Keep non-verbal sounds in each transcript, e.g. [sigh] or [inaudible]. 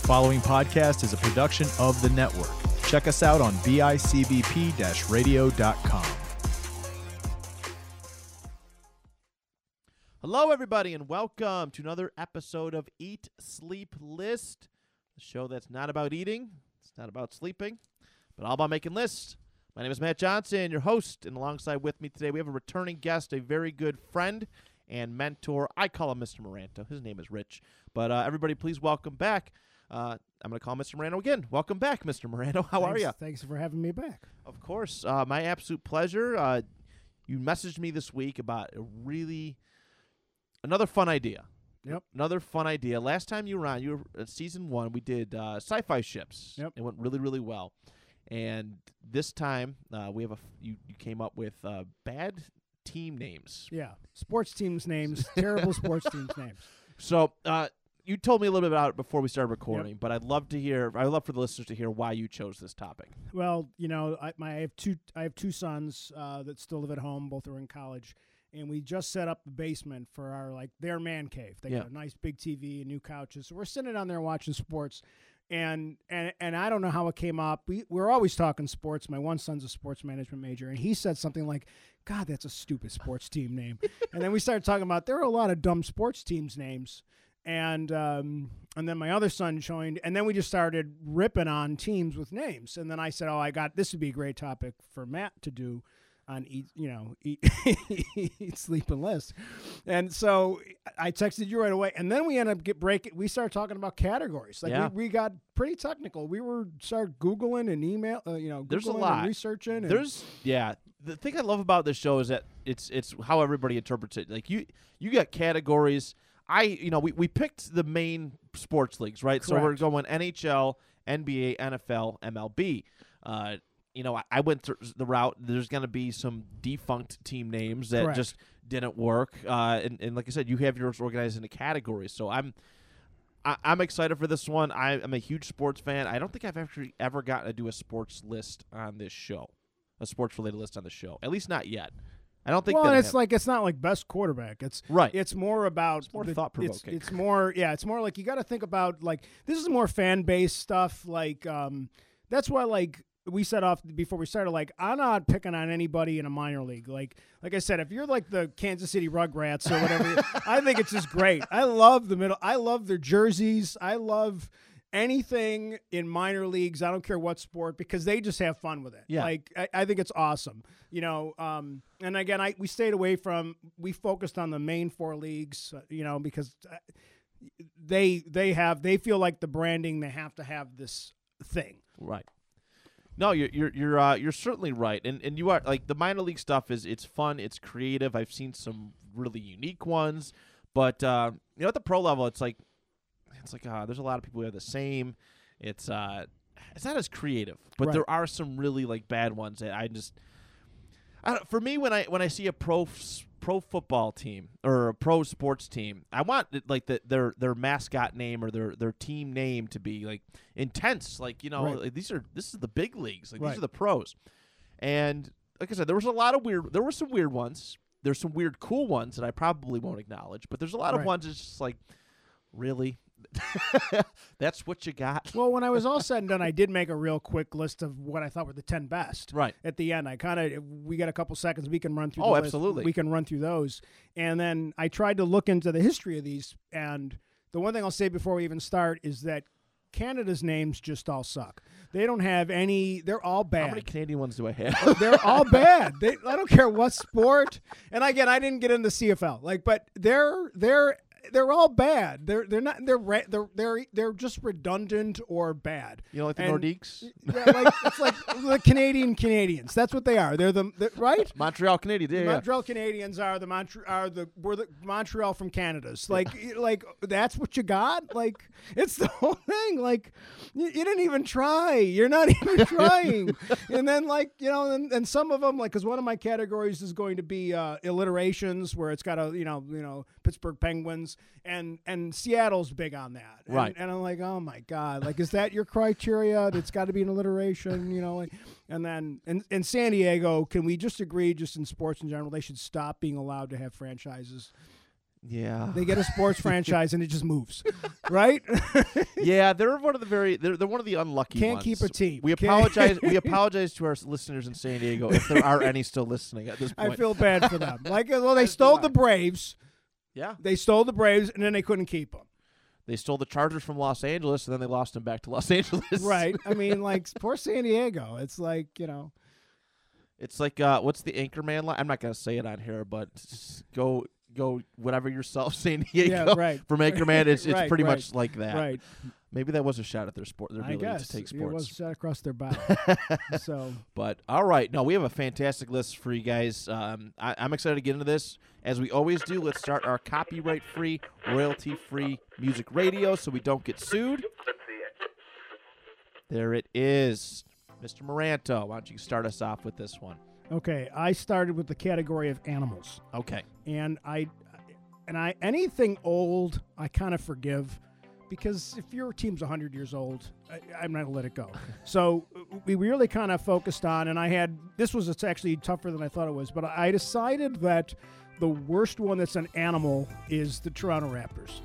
The following podcast is a production of the network. Check us out on bicbp radio.com. Hello, everybody, and welcome to another episode of Eat Sleep List, the show that's not about eating, it's not about sleeping, but all about making lists. My name is Matt Johnson, your host, and alongside with me today, we have a returning guest, a very good friend and mentor. I call him Mr. Moranto. His name is Rich. But uh, everybody, please welcome back. Uh, I'm going to call Mr. Moranto again. Welcome back, Mr. Moranto. [laughs] How are you? Thanks for having me back. Of course, uh, my absolute pleasure. Uh, you messaged me this week about a really another fun idea. Yep. Another fun idea. Last time you were on, you were season one. We did uh, sci-fi ships. Yep. It went really, really well. And this time, uh, we have a f- you. You came up with uh, bad team names. Yeah, sports teams names, [laughs] terrible sports teams names. So uh, you told me a little bit about it before we started recording, but I'd love to hear. I'd love for the listeners to hear why you chose this topic. Well, you know, I, my, I have two. I have two sons uh, that still live at home. Both are in college, and we just set up the basement for our like their man cave. They Yeah. got a nice big TV and new couches. So we're sitting down there watching sports. And, and and I don't know how it came up. We we're always talking sports. My one son's a sports management major, and he said something like, "God, that's a stupid sports team name." [laughs] and then we started talking about there are a lot of dumb sports teams names, and um, and then my other son joined, and then we just started ripping on teams with names. And then I said, "Oh, I got this would be a great topic for Matt to do on eat, you know, eat, [laughs] eat sleep, and list." And so I texted you right away, and then we ended up get break. We started talking about categories. Like Yeah. we, we got pretty technical. We were started googling and email, uh, you know, There's a Googling and lot. researching. And There's yeah. The thing I love about this show is that it's it's how everybody interprets it. Like you you got categories. I you know we, we picked the main sports leagues right. So we're going NHL, NBA, NFL, MLB. Uh, you know I, I went through the route. There's going to be some defunct team names that Correct. just didn't work. Uh, and, and like I said, you have yours organized into categories. So I'm. I, I'm excited for this one. I, I'm a huge sports fan. I don't think I've actually ever gotten to do a sports list on this show a sports related list on the show. At least not yet. I don't think well, that and I it's have- like it's not like best quarterback. It's right. it's more about It's more thought-provoking. It's, it's more yeah. It's more like you got to think about like this is more fan based stuff. Like um, that's why like we set off before we started. Like I'm not picking on anybody in a minor league. Like like I said, if you're like the Kansas City Rugrats or whatever, [laughs] I think it's just great. I love the middle. I love their jerseys. I love anything in minor leagues. I don't care what sport because they just have fun with it. Yeah. Like I, I think it's awesome. You know, um, and again, I we stayed away from. We focused on the main four leagues. Uh, you know, because uh, they they have they feel like the branding they have to have this thing. right. No, you're you're you're uh, you're certainly right, and and you are like the minor league stuff is it's fun, it's creative. I've seen some really unique ones, but uh, you know at the pro level, it's like it's like uh, there's a lot of people who are the same. It's uh, it's not as creative, but Right. there are some really like bad ones that I just. I don't, for me, when I when I see a pro pro football team or a pro sports team, I want like the, their their mascot name or their their team name to be like intense. Like you know, Right. like, these are this is the big leagues. Like these are the pros. And like I said, there was a lot of weird. There were some weird ones. There's some weird cool ones that I probably won't acknowledge. But there's a lot of ones that's just like, really, [laughs] that's what you got. Well, when I was all said and done, I [laughs] did make a real quick list of what I thought were the ten best. Right. at the end. I kind of we got a couple seconds. We can run through. Oh, the list. absolutely. We can run through those, and then I tried to look into the history of these. And the one thing I'll say before we even start is that Canada's names just all suck. They don't have any. They're all bad. How many. Canadian ones do I have? Oh, they're all [laughs] bad. They, I don't care what sport. And again, I didn't get into the CFL. Like, but they're they're they're all bad. They're they're not. They're re- they're they're they're just redundant or bad. You know, like the And- Nordiques, Yeah, like, it's like [laughs] the Canadian Canadians. That's what they are. They're the, the right. Montreal Canadiens. Yeah, The yeah. Montreal Canadiens are the Montreal are the we're the Montreal from Canada's. Like like that's what you got. Like it's the whole thing. Like you, you didn't even try. You're not [laughs] even trying. and then like you know and, and some of them like because one of my categories is going to be uh, alliterations where it's got a you know you know Pittsburgh Penguins and and Seattle's big on that. And, Right. And I'm like oh my god like is that your criteria? It's got to be an alliteration. You know like and then in, in San Diego, can we just agree, just in sports in general, they should stop being allowed to have franchises? Yeah. They get a sports [laughs] franchise and it just moves, right? [laughs] yeah, they're one of the very they're, they're one of the unlucky Can't ones. keep a team. We Can't- apologize. we [laughs] apologize to our listeners in San Diego if there are any still listening at this point. I feel bad for them. Like, well, they stole the Braves. Yeah, They stole the Braves, and then they couldn't keep them. they stole the Chargers from Los Angeles and then they lost them back to Los [laughs] Angeles. Right. I mean, [laughs] like, poor San Diego. It's like, you know, It's like uh, what's the Anchorman line? I'm not gonna say it on here, but just go go whatever yourself, [laughs] San Diego. yeah, right. From Anchorman, it's it's [laughs] Right, pretty right, much like that. Right. Maybe that was a shot at their sport, their I ability guess to take it was sports. shot across their bow. [laughs] so But all right, no, we have a fantastic list for you guys. Um, I, I'm excited to get into this. As we always do, let's start our copyright-free, royalty-free music radio, so we don't get sued. There it is, Mr. Moranto. Why don't you start us off with this one? Okay, I started with the category of animals. Okay. and I and I anything old I kind of forgive because if your team's 100 years old, I, I'm not gonna let it go. [laughs] so we really kind of focused on, and I had this was it's actually tougher than I thought it was, but I decided that the worst one that's an animal is the Toronto Raptors.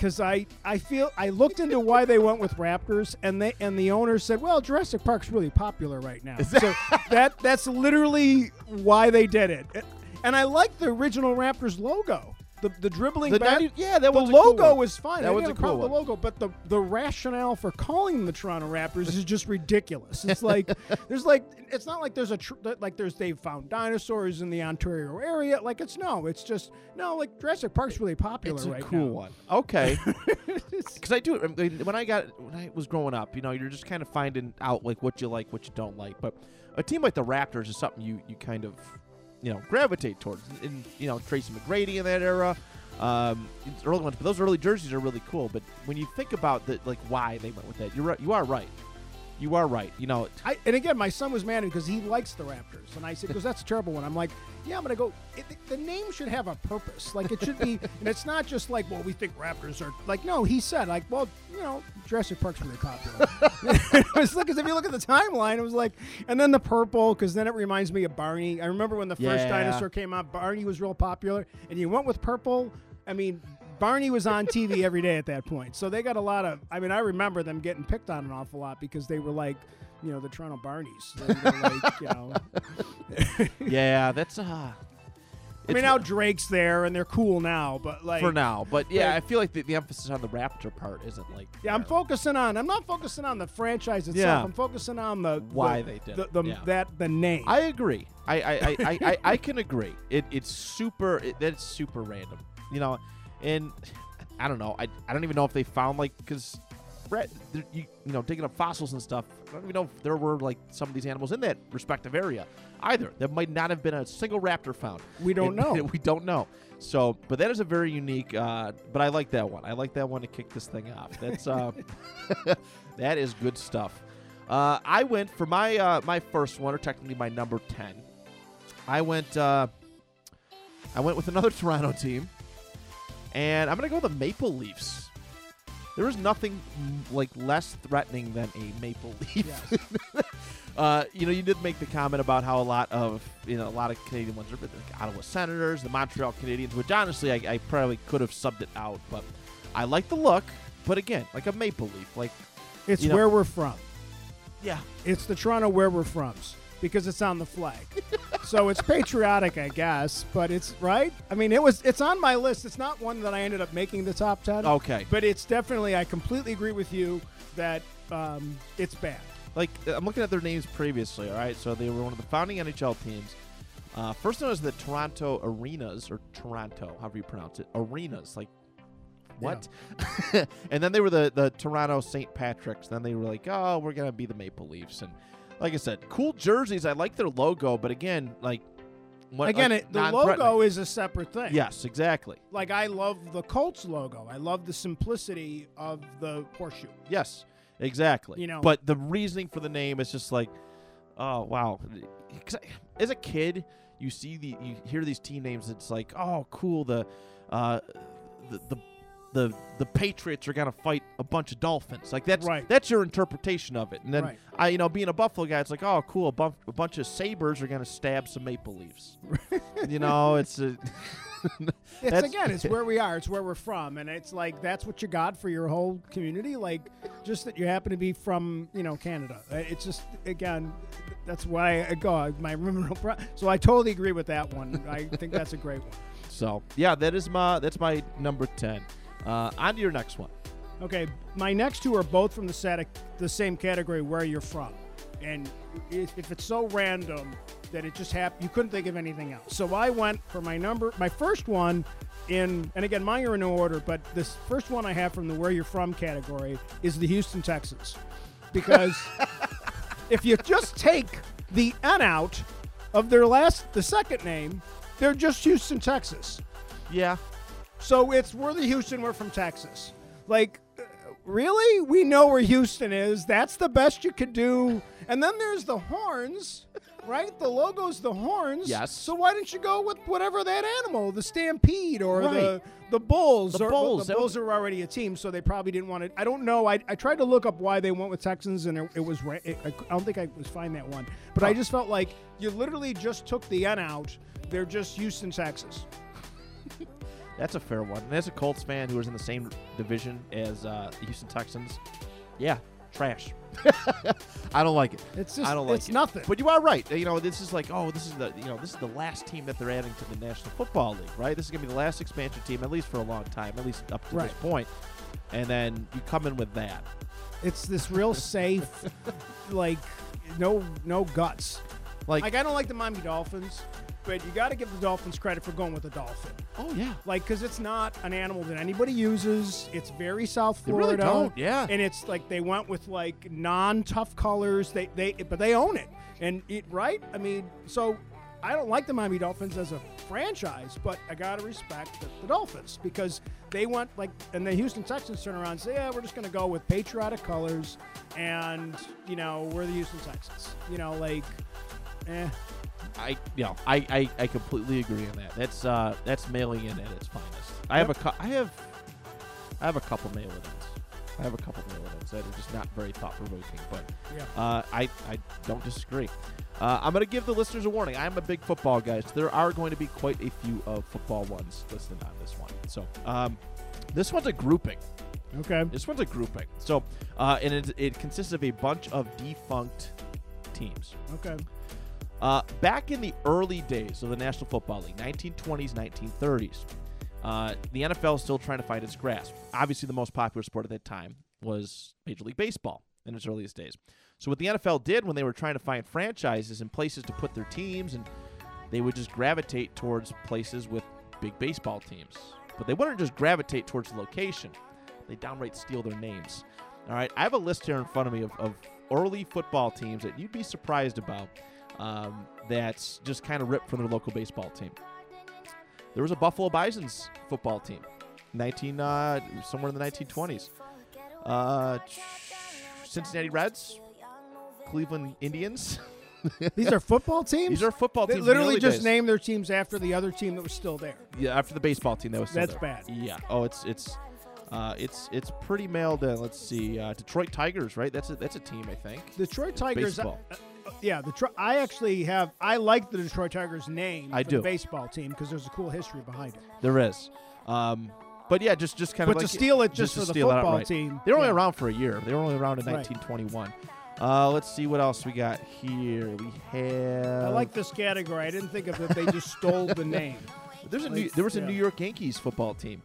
Because I, I feel I looked into why they went with Raptors and they and the owner said, well, Jurassic Park's really popular right now. so [laughs] that that's literally why they did it. And I like the original Raptors logo. The the dribbling The back. 90 yeah, that the cool logo one. was fine. That I was a cool problem the logo, but the the rationale for calling them the Toronto Raptors is just ridiculous. It's like [laughs] there's like it's not like there's a tr- like there's they found dinosaurs in the Ontario area. Like it's no, it's just no. Like Jurassic Park's really popular right now. It's a right cool now. one. Okay. [laughs] Because I do I mean, when I got when I was growing up, you know, you're just kind of finding out like what you like, what you don't like. But a team like the Raptors is something you you kind of you know gravitate towards. And, you know, Tracy McGrady in that era, um, early ones. But those early jerseys are really cool. But when you think about the like why they went with that, you're right. You are right. You are right. You know, I, and again, my son was mad because he likes the Raptors, and I said, "Because that's a terrible one." I'm like, "Yeah, I'm gonna go. It, the name should have a purpose. Like it should be, and it's not just like, well, we think Raptors are like. No, he said like, well, you know, Jurassic Park's really popular. [laughs] it was like, 'cause if you look at the timeline, it was like, and then the purple, because then it reminds me of Barney. I remember when the first Yeah. dinosaur came out, Barney was real popular, and you went with purple. I mean. Barney was on TV every day at that point, so they got a lot of. I mean, I remember them getting picked on an awful lot because they were like, you know, the Toronto Barneys. Like, you know, [laughs] yeah, that's uh. I mean, now Drake's there and they're cool now, but like, for now, but yeah, like- I feel like the, the emphasis on the Raptor part isn't like yeah, I'm focusing on. I'm not focusing on the franchise itself. Yeah. I'm focusing on the Why the, they did the, the yeah. that the name. I agree. I I, I, I, I, I can agree. It it's super. It, that's super random. You know, and I don't know. I, I don't even know if they found like because you you know digging up fossils and stuff. I don't even know if there were like some of these animals in that respective area either. There might not have been a single raptor found. we don't And- know. [laughs] we don't know. So, but that is a very unique. Uh, but I like that one. I like that one to kick this thing off. That's uh, [laughs] that is good stuff. Uh, I went for my uh, my first one, or technically my number ten. I went uh, I went with another [laughs] Toronto team, and I'm gonna go with the Maple Leafs. There is nothing mm, like less threatening than a Maple Leaf. Yes. [laughs] Uh, you know, you did make the comment about how a lot of you know a lot of Canadian ones are the Ottawa Senators, the Montreal Canadiens, which honestly I, I probably could have subbed it out, but I like the look. But again, like a maple leaf, like It's you know- where we're from. yeah, It's the Toronto where we're from because it's on the flag. so it's patriotic, I guess, but it's right. I mean, it was. It's on my list. It's not one that I ended up making the top ten. okay. But it's definitely. I completely agree with you that um, it's bad. Like I'm looking at their names previously. All right, so they were one of the founding NHL teams. Uh, first known as the Toronto Arenas or Toronto, however you pronounce it, Arenas. Like what? [laughs] and then they were the the Toronto St. Patrick's. Then they were like, oh, we're gonna be the Maple Leafs. And like I said, cool jerseys. I like their logo, but again, like what, Again, like, it, the logo is a separate thing. Yes, exactly. Like I love the Colts logo. I love the simplicity of the horseshoe. Yes, exactly. You know- but the reasoning for the name is just like, oh wow. As a kid, you see the you hear these team names. It's like, oh, cool. The uh, the, the the the Patriots are gonna fight a bunch of Dolphins. Like that's Right. that's your interpretation of it. And then Right. I, you know, being a Buffalo guy, it's like, oh, cool, a, bu- a bunch of Sabers are gonna stab some Maple Leafs. [laughs] you know, it's a, [laughs] It's again, it's where we [laughs] are, it's where we're from, and it's like that's what you got for your whole community. Like, just that you happen to be from, you know, Canada. Uh, It's just again, that's why I go. My criminal pro- so I totally agree with that one. I think that's a great one. so yeah, that is my that's my number ten. Uh, on to your next one. Okay, my next two are both from the sat- the same category where you're from, and if, if it's so random that it just happened, you couldn't think of anything else. So I went for my number, my first one in, and again, mine are in no order, but this first one I have from the where you're from category is the Houston Texans, because [laughs] if you just take the N out of their last, the second name, they're just Houston, Texas. Yeah, So it's we're the Houston, we're from Texas. Like, really? We know where Houston is. That's the best you could do. And then there's the horns, right? The logo's the horns. Yes. So why didn't you go with whatever that animal, the stampede or the Right. the bulls? The or, Bulls, The bulls are already a team, so they probably didn't want to. I don't know. I, I tried to look up why they went with Texans, and it, it was. It, I, I don't think I was find that one. But I just felt like you literally just took the N out. They're just Houston, Texas. That's a fair one. And as a Colts fan who is in the same division as uh, the Houston Texans, yeah, trash. [laughs] I don't like it. It's just. I don't like it's it. nothing. But you are right. You know, this is like, oh, this is the you know, this is the last team that they're adding to the National Football League, right? This is gonna be the last expansion team, at least for a long time, at least up to this point. And then you come in with that. It's this real [laughs] safe, like no no guts. Like, Like I don't like the Miami Dolphins, but you got to give the Dolphins credit for going with the dolphin. oh yeah, Like because it's not an animal that anybody uses. It's very South Florida. They really don't, yeah. And it's like they went with like non-tough colors. They they but they own it. And it right. I mean, so I don't like the Miami Dolphins as a franchise, but I gotta respect the, the Dolphins because they went like, and the Houston Texans turn around and say, yeah, we're just gonna go with patriotic colors, and you know we're the Houston Texans. You know, like, eh. I you know, I, I, I completely agree on that. That's uh that's mailing in at its finest. I have a cou- I have I have a couple mail ins. I have a couple mail ins that are just not very thought provoking, but Yeah. uh, I I don't disagree. Uh, I'm going to give the listeners a warning. I'm a big football guy, so there are going to be quite a few of football ones listed on this one. So um, this one's a grouping. Okay. This one's a grouping. So uh, and it, it consists of a bunch of defunct teams. Okay. Uh, back in the early days of the National Football League, 1920s, 1930s, uh, the NFL is still trying to find its grasp. Obviously, the most popular sport at that time was Major League Baseball in its earliest days. So, what the NFL did when they were trying to find franchises and places to put their teams, and they would just gravitate towards places with big baseball teams. But they wouldn't just gravitate towards the location, they downright steal their names. All right, I have a list here in front of me of, of early football teams that you'd be surprised about um, that's just kind of ripped from their local baseball team. There was a Buffalo Bison's football team, 19 uh, somewhere in the 1920s. Uh, Cincinnati Reds, Cleveland Indians. [laughs] These are football teams. These are football They teams. in the literally just days. named their teams after the other team that was still there. Yeah, after the baseball team that was still That's there. bad. Yeah. Oh, it's it's uh, it's it's pretty mailed in. Let's see, uh, Detroit Tigers, right? That's a that's a team, I think. Detroit Tigers. Baseball. uh, yeah, the I actually have. I like the Detroit Tigers name. I for do. The baseball team because there's a cool history behind it. There is. Um, but yeah, just just kind But of to like steal it just to for the steal it football outright. team, They were only yeah. around for a year. They were only around in Right. 1921. Uh, let's see what else we got here. We have. I like this category. I didn't think of it. They just stole the [laughs] name. There's a new, there was a. New York Yankees football team.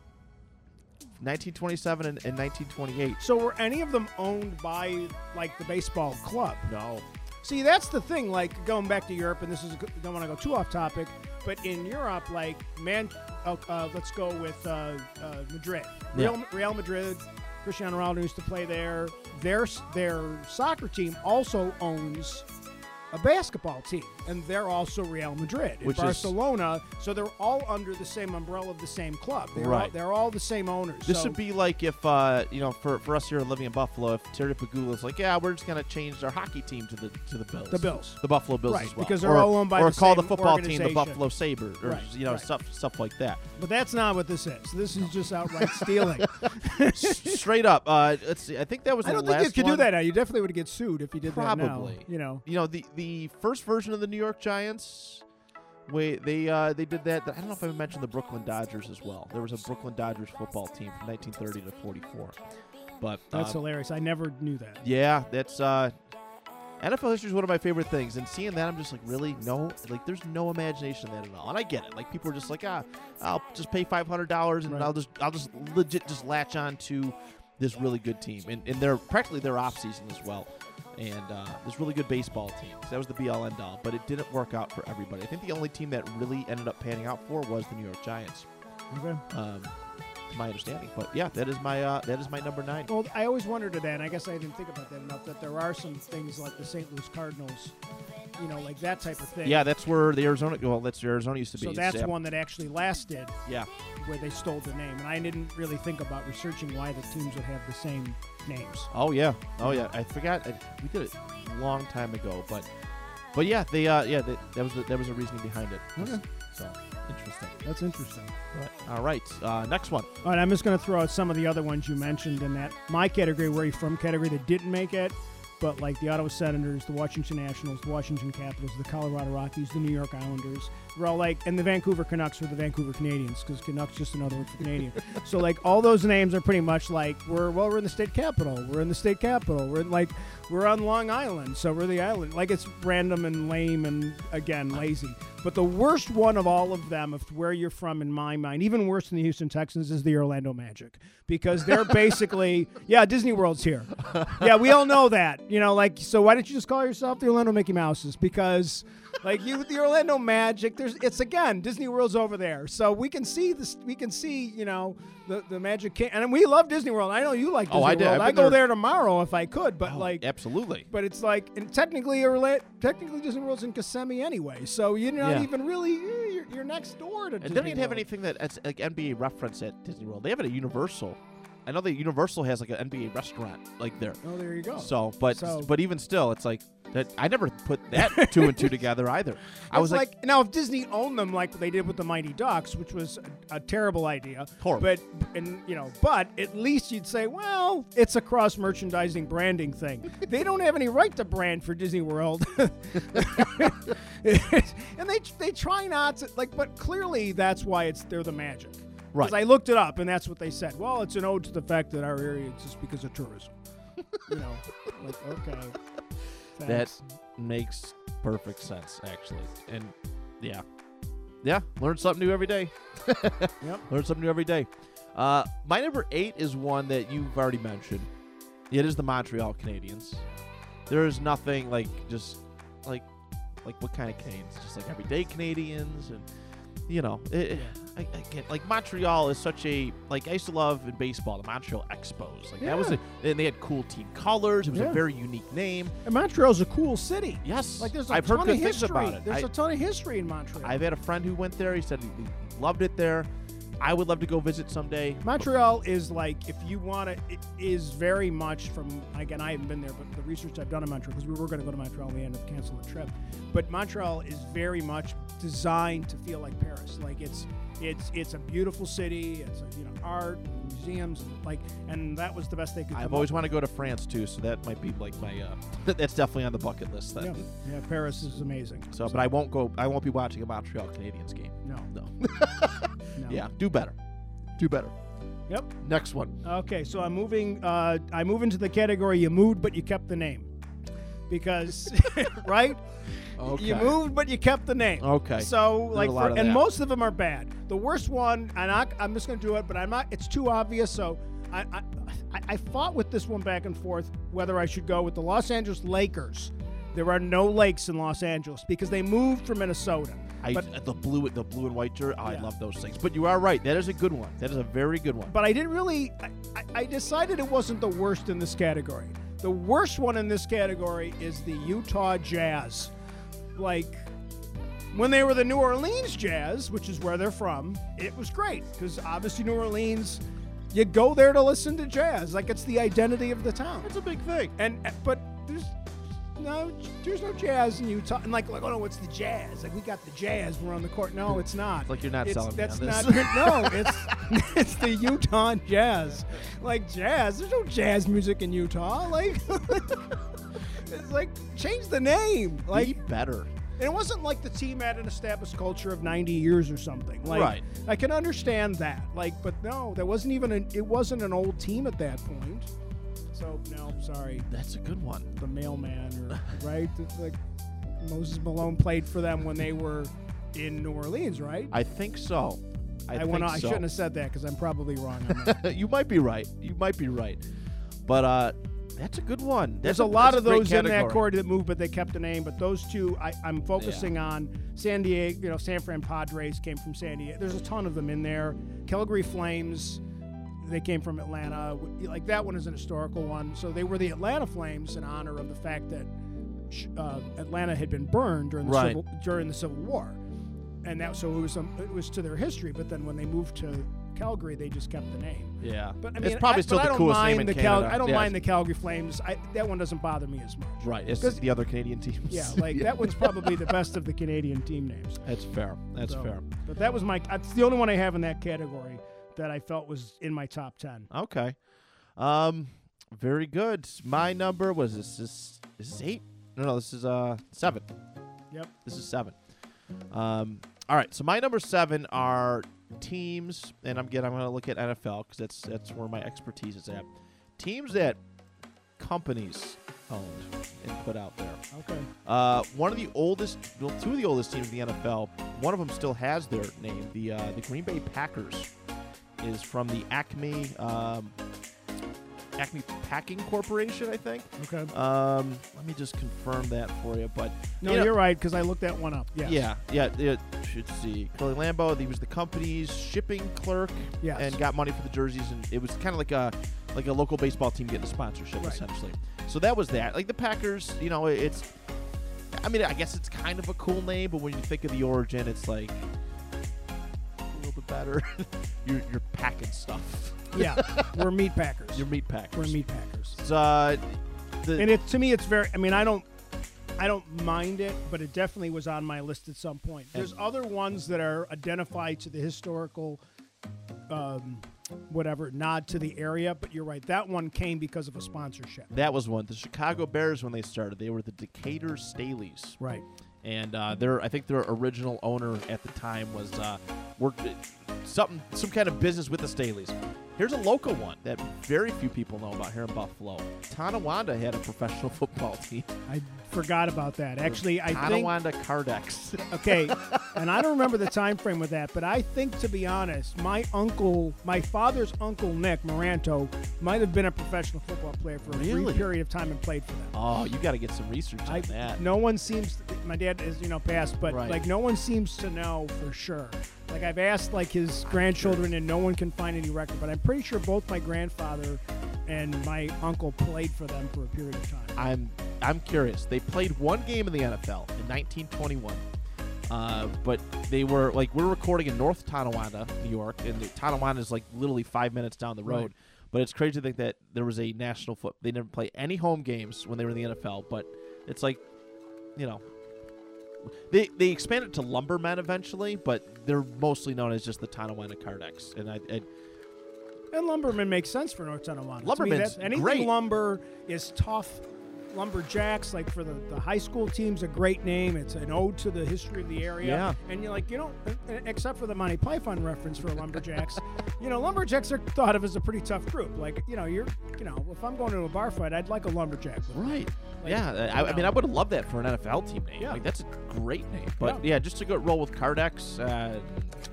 1927 and, and 1928. So were any of them owned by like the baseball club? No. See, that's the thing. Like going back to Europe, and this is don't want to go too off topic, but in Europe, like man, uh, uh, let's go with uh, uh, Madrid, Yeah. Real, Real Madrid. Cristiano Ronaldo used to play there. Their their soccer team also owns a basketball team, and they're also Real Madrid, and Which is- Barcelona. so they're all under the same umbrella of the same club. They're All, Right. they're all the same owners. This so, would be like if, uh, you know, for, for us here living in Buffalo, if Terry Pegula's like, yeah, we're just going to change our hockey team to the to the Bills. The Bills. The Buffalo Bills Right, as well. because they're or, all owned by. Or the call the football team the. Buffalo Sabres, or, Right, you know, right. stuff stuff like that. but that's not what this is. This is just outright [laughs] stealing. Straight up. Uh, let's see. I think that was I don't think you could do that now. You definitely would get sued if you did that now. Probably. You know. You know, the the first version of the New York Giants, wait, they uh, they did that. I don't know if I mentioned the Brooklyn Dodgers as well. There was a Brooklyn Dodgers football team from 1930 to 44. But That's um, hilarious. I never knew that. yeah, that's uh, NFL history is one of my favorite things, and seeing that, I'm just like, really, no, like, there's no imagination in that at all, and I get it. Like, people are just like, ah, I'll just pay five hundred dollars, and Right. I'll just, I'll just legit just latch on to this really good team, and and they're practically their off season as well, and uh, this really good baseball team. So that was the be all end all, but it didn't work out for everybody. I think the only team that really ended up panning out for was the New York Giants, Okay. um, my understanding. But yeah, that is my uh, that is my number nine. Well, I always wondered that, and I guess I didn't think about that enough. That there are some things like the St. Louis Cardinals, you know, like that type of thing. Yeah, that's where the Arizona. Well, that's where Arizona used to be. So that's yeah. one that actually lasted, Yeah. where they stole the name, and I didn't really think about researching why the teams would have the same names. Oh yeah. Oh yeah. I forgot. I, we did it a long time ago, but but yeah, they uh yeah they, that was the, that was a reasoning behind it. Okay. So interesting. That's interesting. All right. Uh, next one. All right, I'm just going to throw out some of the other ones you mentioned in that my category, where you from category that didn't make it, but like the Ottawa Senators, the Washington Nationals, the Washington Capitals, the Colorado Rockies, the New York Islanders. All like, and the Vancouver Canucks are the Vancouver Canadians because Canucks just another word for Canadian. [laughs] so like all those names are pretty much like we're well, we're in the state capital, we're in the state capital, we're like we're on Long Island, so we're the island. Like it's random and lame and again lazy. But the worst one of all of them, of where you're from, in my mind, even worse than the Houston Texans, is the Orlando Magic because they're basically, [laughs] yeah, Disney World's here. Yeah, we all know that. You know, like, so why don't you just call yourself the Orlando Mickey Mouses? Because, like, you, the Orlando Magic, there's, it's again, Disney World's over there, so we can see this, we can see, you know, the the Magic King, and we love Disney World. I know you like Oh, Disney I did. World. I've I go there- tomorrow if I could, but like, Absolutely. but it's like, and technically, Orla- technically Disney World's in Kissimmee anyway, so you're not Yeah. even really eh, you're, you're next door to. And Disney they don't even have World. anything that that's like NBA reference at Disney World. They have it at Universal. I know that Universal has like an NBA restaurant like there. Oh, there you go. So, but So- but even still, it's like that. I never put that [laughs] two and two together either. I was like, now if Disney owned them like they did with the Mighty Ducks, which was a, a terrible idea. Horrible. But and you know, but at least you'd say, well, it's a cross merchandising branding thing. [laughs] they don't have any right to brand for Disney World, [laughs] and they they try not to like. But clearly, that's why it's they're the magic. Right. Because I looked it up, and that's what they said. Well, it's an ode to the fact that our area exists because of tourism. [laughs] you know, like okay. that makes perfect sense actually. And yeah, yeah, learn something new every day. [laughs] Yep. Learn something new every day. Uh, my number eight is one that you've already mentioned. It is the Montreal Canadiens. There is nothing like just like like what kind of Canadians? Just like everyday Canadians, and you know, it, I, I can't like Montreal is such a like I used to love in baseball the Montreal Expos. Like that was Yeah. a, and they had cool team colors. It was Yeah. a very unique name. And Montreal's a cool city. Yes, Like there's a I've ton heard good of things history. about it. There's I- a ton of history in Montreal. I've had a friend who went there. He said he loved it there. I would love to go visit someday. Montreal is like if you want to, it is very much from again. I haven't been there, but the research I've done in Montreal because we were going to go to Montreal, we ended up canceling the trip. But Montreal is very much designed to feel like Paris. Like it's it's it's a beautiful city. It's you know art, and museums, and like, and that was the best they could. I've always wanted to go to France too, so that might be like my. Uh, [laughs] that's definitely on the bucket list. Then. Yeah, yeah, Paris is amazing. So, but I won't go. I won't be watching a Montreal Canadiens game. no, No. no. [laughs] [laughs] Yeah, do better. Do better. Yep. Next one. Okay, so I'm moving. Uh, I move into the category you moved, but you kept the name, because [laughs] right, Okay. you moved, but you kept the name. Okay. So like, for, and that. most of them are bad. The worst one, and I, I'm just going to do it, but I'm not. It's too obvious. So I, I, I, I fought with this one back and forth whether I should go with the Los Angeles Lakers. There are no lakes in Los Angeles because they moved from Minnesota. I, but the blue, the blue and white jersey. I Yeah. love those things. But you are right. That is a good one. That is a very good one. but I didn't really. I, I, I decided it wasn't the worst in this category. The worst one in this category is the Utah Jazz. like when they were the New Orleans Jazz, which is where they're from, it was great because obviously New Orleans, you go there to listen to jazz, like it's the identity of the town. That's a big thing. And but there's no there's no jazz in Utah. And like like oh no, what's the jazz. Like we got the jazz. We're on the court. No, it's not. It's like you're not It's- selling me that's on not this. no. It's [laughs] it's the Utah Jazz. Like jazz. There's no jazz music in Utah. Like [laughs] it's like change the name. Like Be better. and it wasn't like the team had an established culture of 90 years or something. Like, Right. I can understand that. Like, but no, that wasn't even an. It wasn't an old team at that point. So no, sorry, That's a good one. the mailman or [laughs] right, It's like Moses Malone played for them when they were in New Orleans, right? I think so. I, went think I so. shouldn't have said that because I'm probably wrong on that. [laughs] you might be right. You might be right. But uh, that's a good one. There's That's a lot of those in that core that moved, but they kept the name. But those two, I, I'm focusing on San Diego. You know, San Fran Padres came from San Diego. There's a ton of them in there. Calgary Flames, they came from Atlanta. Like that one is an historical one. So they were the Atlanta Flames in honor of the fact that uh, Atlanta had been burned during the Right. civil, during the Civil War, and that so it was um, it was to their history. But then when they moved to Calgary, they just kept the name. Yeah. But I mean, it's probably I, still the coolest mind name in the Cal- Canada. I don't Yeah, mind the Calgary Flames. I, that one doesn't bother me as much. Right. It's the other Canadian teams. Yeah, [laughs] like that one's probably the best of the Canadian team names. That's fair. That's So, fair. But that was my. That's the only one I have in that category that I felt was in my top ten. Okay. Um, very good. My number was this. Is, is eight? No, no. This is uh seven. Yep. This is seven. Um. All right. So my number seven are teams, and I'm getting. I'm going to look at NFL because that's that's where my expertise is at. Teams that companies owned and put out there. Okay. Uh, one of the oldest, well, two of the oldest teams in the NFL. One of them still has their name. The uh, the Green Bay Packers is from the Acme um, Acme Packing Corporation, I think. Okay. Um, let me just confirm that for you. But No, you know- you're right because I looked that one up. Yes. yeah, yeah. It, should see. Curly Lambeau, he was the company's shipping clerk Yes. and got money for the jerseys, and it was kind of like a like a local baseball team getting a sponsorship Right. essentially. So that was that. Like the Packers, you know, it's. I mean, I guess it's kind of a cool name, but when you think of the origin, it's like a little bit better. [laughs] you're you're packing stuff. yeah. We're [laughs] meat packers. You're meat packers. We're meat packers. It's, uh, the, And it to me, it's very. I mean, I don't. I don't mind it, but it definitely was on my list at some point. There's other ones that are identified to the historical, um, whatever nod to the area. But you're right. That one came because of a sponsorship. that was one. The Chicago Bears, when they started, they were the Decatur Staleys. Right. And uh, their I think their original owner at the time was uh, worked something some kind of business with the Staleys. Here's a local one that very few people know about here in Buffalo. Tonawanda had a professional [laughs] football team. I forgot about that. Actually, I think Tonawanda Kardex. okay, [laughs] and I don't remember the time frame with that, but I think to be honest, my uncle, my father's uncle Nick Moranto, might have been a professional football player for a Really? brief period of time and played for them. oh, you got to get some research on I, that. no one seems. My dad is you know passed, but Right. like no one seems to know for sure. Like I've asked like his grandchildren, and no one can find any record. But I'm pretty sure both my grandfather and my uncle played for them for a period of time. I'm I'm curious. They played one game in the NFL in 1921. Uh, but they were like we're recording in North Tonawanda, New York, and Tonawanda is like literally five minutes down the road. Right. But it's crazy to think that there was a national foot. They never play any home games when they were in the NFL. But it's like, you know, they they expanded to Lumbermen eventually, but they're mostly known as just the Tonawanda Kardex. And I, I And lumberman makes sense for North Tonawanda. To me, Lumberman's that- anything great. lumber is tough. Lumberjacks, like for the, the high school teams, a great name. It's an ode to the history of the area. Yeah. And you're like, you know, except for the Monty Python reference for lumberjacks, [laughs] you know, lumberjacks are thought of as a pretty tough group. Like, you know, you're, you know, if I'm going to a bar fight, I'd like a lumberjack. Right. Like, yeah, I, I mean. I would have loved that for an NFL team name. Yeah. Like that's a great name. But Yeah. yeah, just to go roll with Kardex, uh,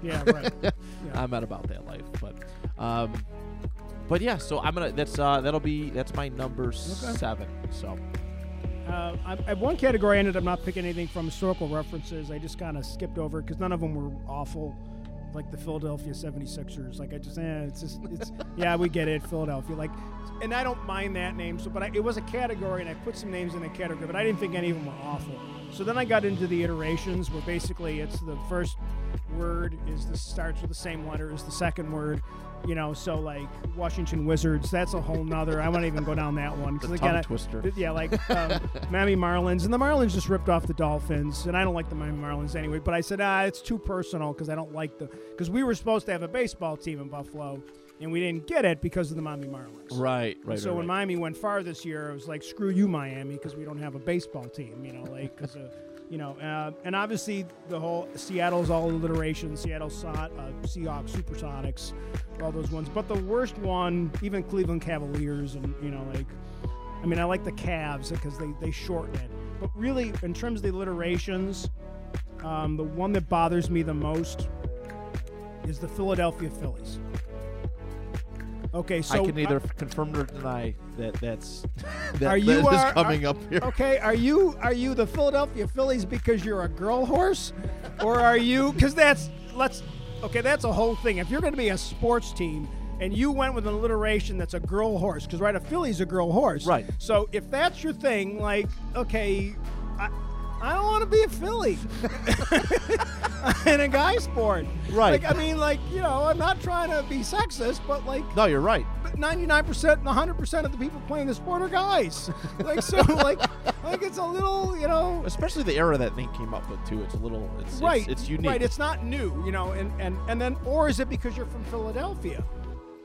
Yeah, [laughs] right. Yeah. I'm not about that life. But, um, but yeah. So I'm gonna. That's uh, that'll be that's my number seven. So Uh, I, I, one category I ended up not picking anything from historical references. I just kind of skipped over because none of them were awful. like the Philadelphia 76ers. Like I just, eh, it's just, it's [laughs] yeah, we get it, Philadelphia. Like, and I don't mind that name. So, but I, it was a category, and I put some names in the category, but I didn't think any of them were awful. So then I got into the iterations where basically it's the first word is the starts with the same letter as the second word. You know, so like Washington Wizards, that's a whole nother. I won't even go down that one because again, I- twister. yeah, like um, Miami Marlins, and the Marlins just ripped off the Dolphins, and I don't like the Miami Marlins anyway. But I said, ah, it's too personal because I don't like the because we were supposed to have a baseball team in Buffalo, and we didn't get it because of the Miami Marlins. Right, right. So right, when right. Miami went far this year, I was like, screw you, Miami, because we don't have a baseball team. You know, like because. You know, uh, and obviously the whole Seattle's all alliteration. Seattle so- uh, Seahawks, Supersonics, all those ones. But the worst one, even Cleveland Cavaliers, and you know, like, I mean, I like the Cavs because they they shorten it. But really, in terms of the alliterations, um, the one that bothers me the most is the Philadelphia Phillies. Okay, so I can neither confirm nor deny that that's [laughs] that, Are you, that is uh, coming up here. Okay, are you are you the Philadelphia Phillies because you're a girl horse, or are you because that's let's okay that's a whole thing. If you're going to be a sports team and you went with an alliteration that's a girl horse, because right, a filly's a girl horse, Right. So if that's your thing, like okay, I, I don't want to be a Philly [laughs] in a guy sport, Right. Like I mean, like you know, I'm not trying to be sexist, but like No, you're right. but 99% and 100% of the people playing the sport are guys. [laughs] like so like like it's a little, you know, Especially the era that thing came up with too. It's a little. It's right. It's, it's unique. Right, it's not new, you know, and and and then or is it because you're from Philadelphia?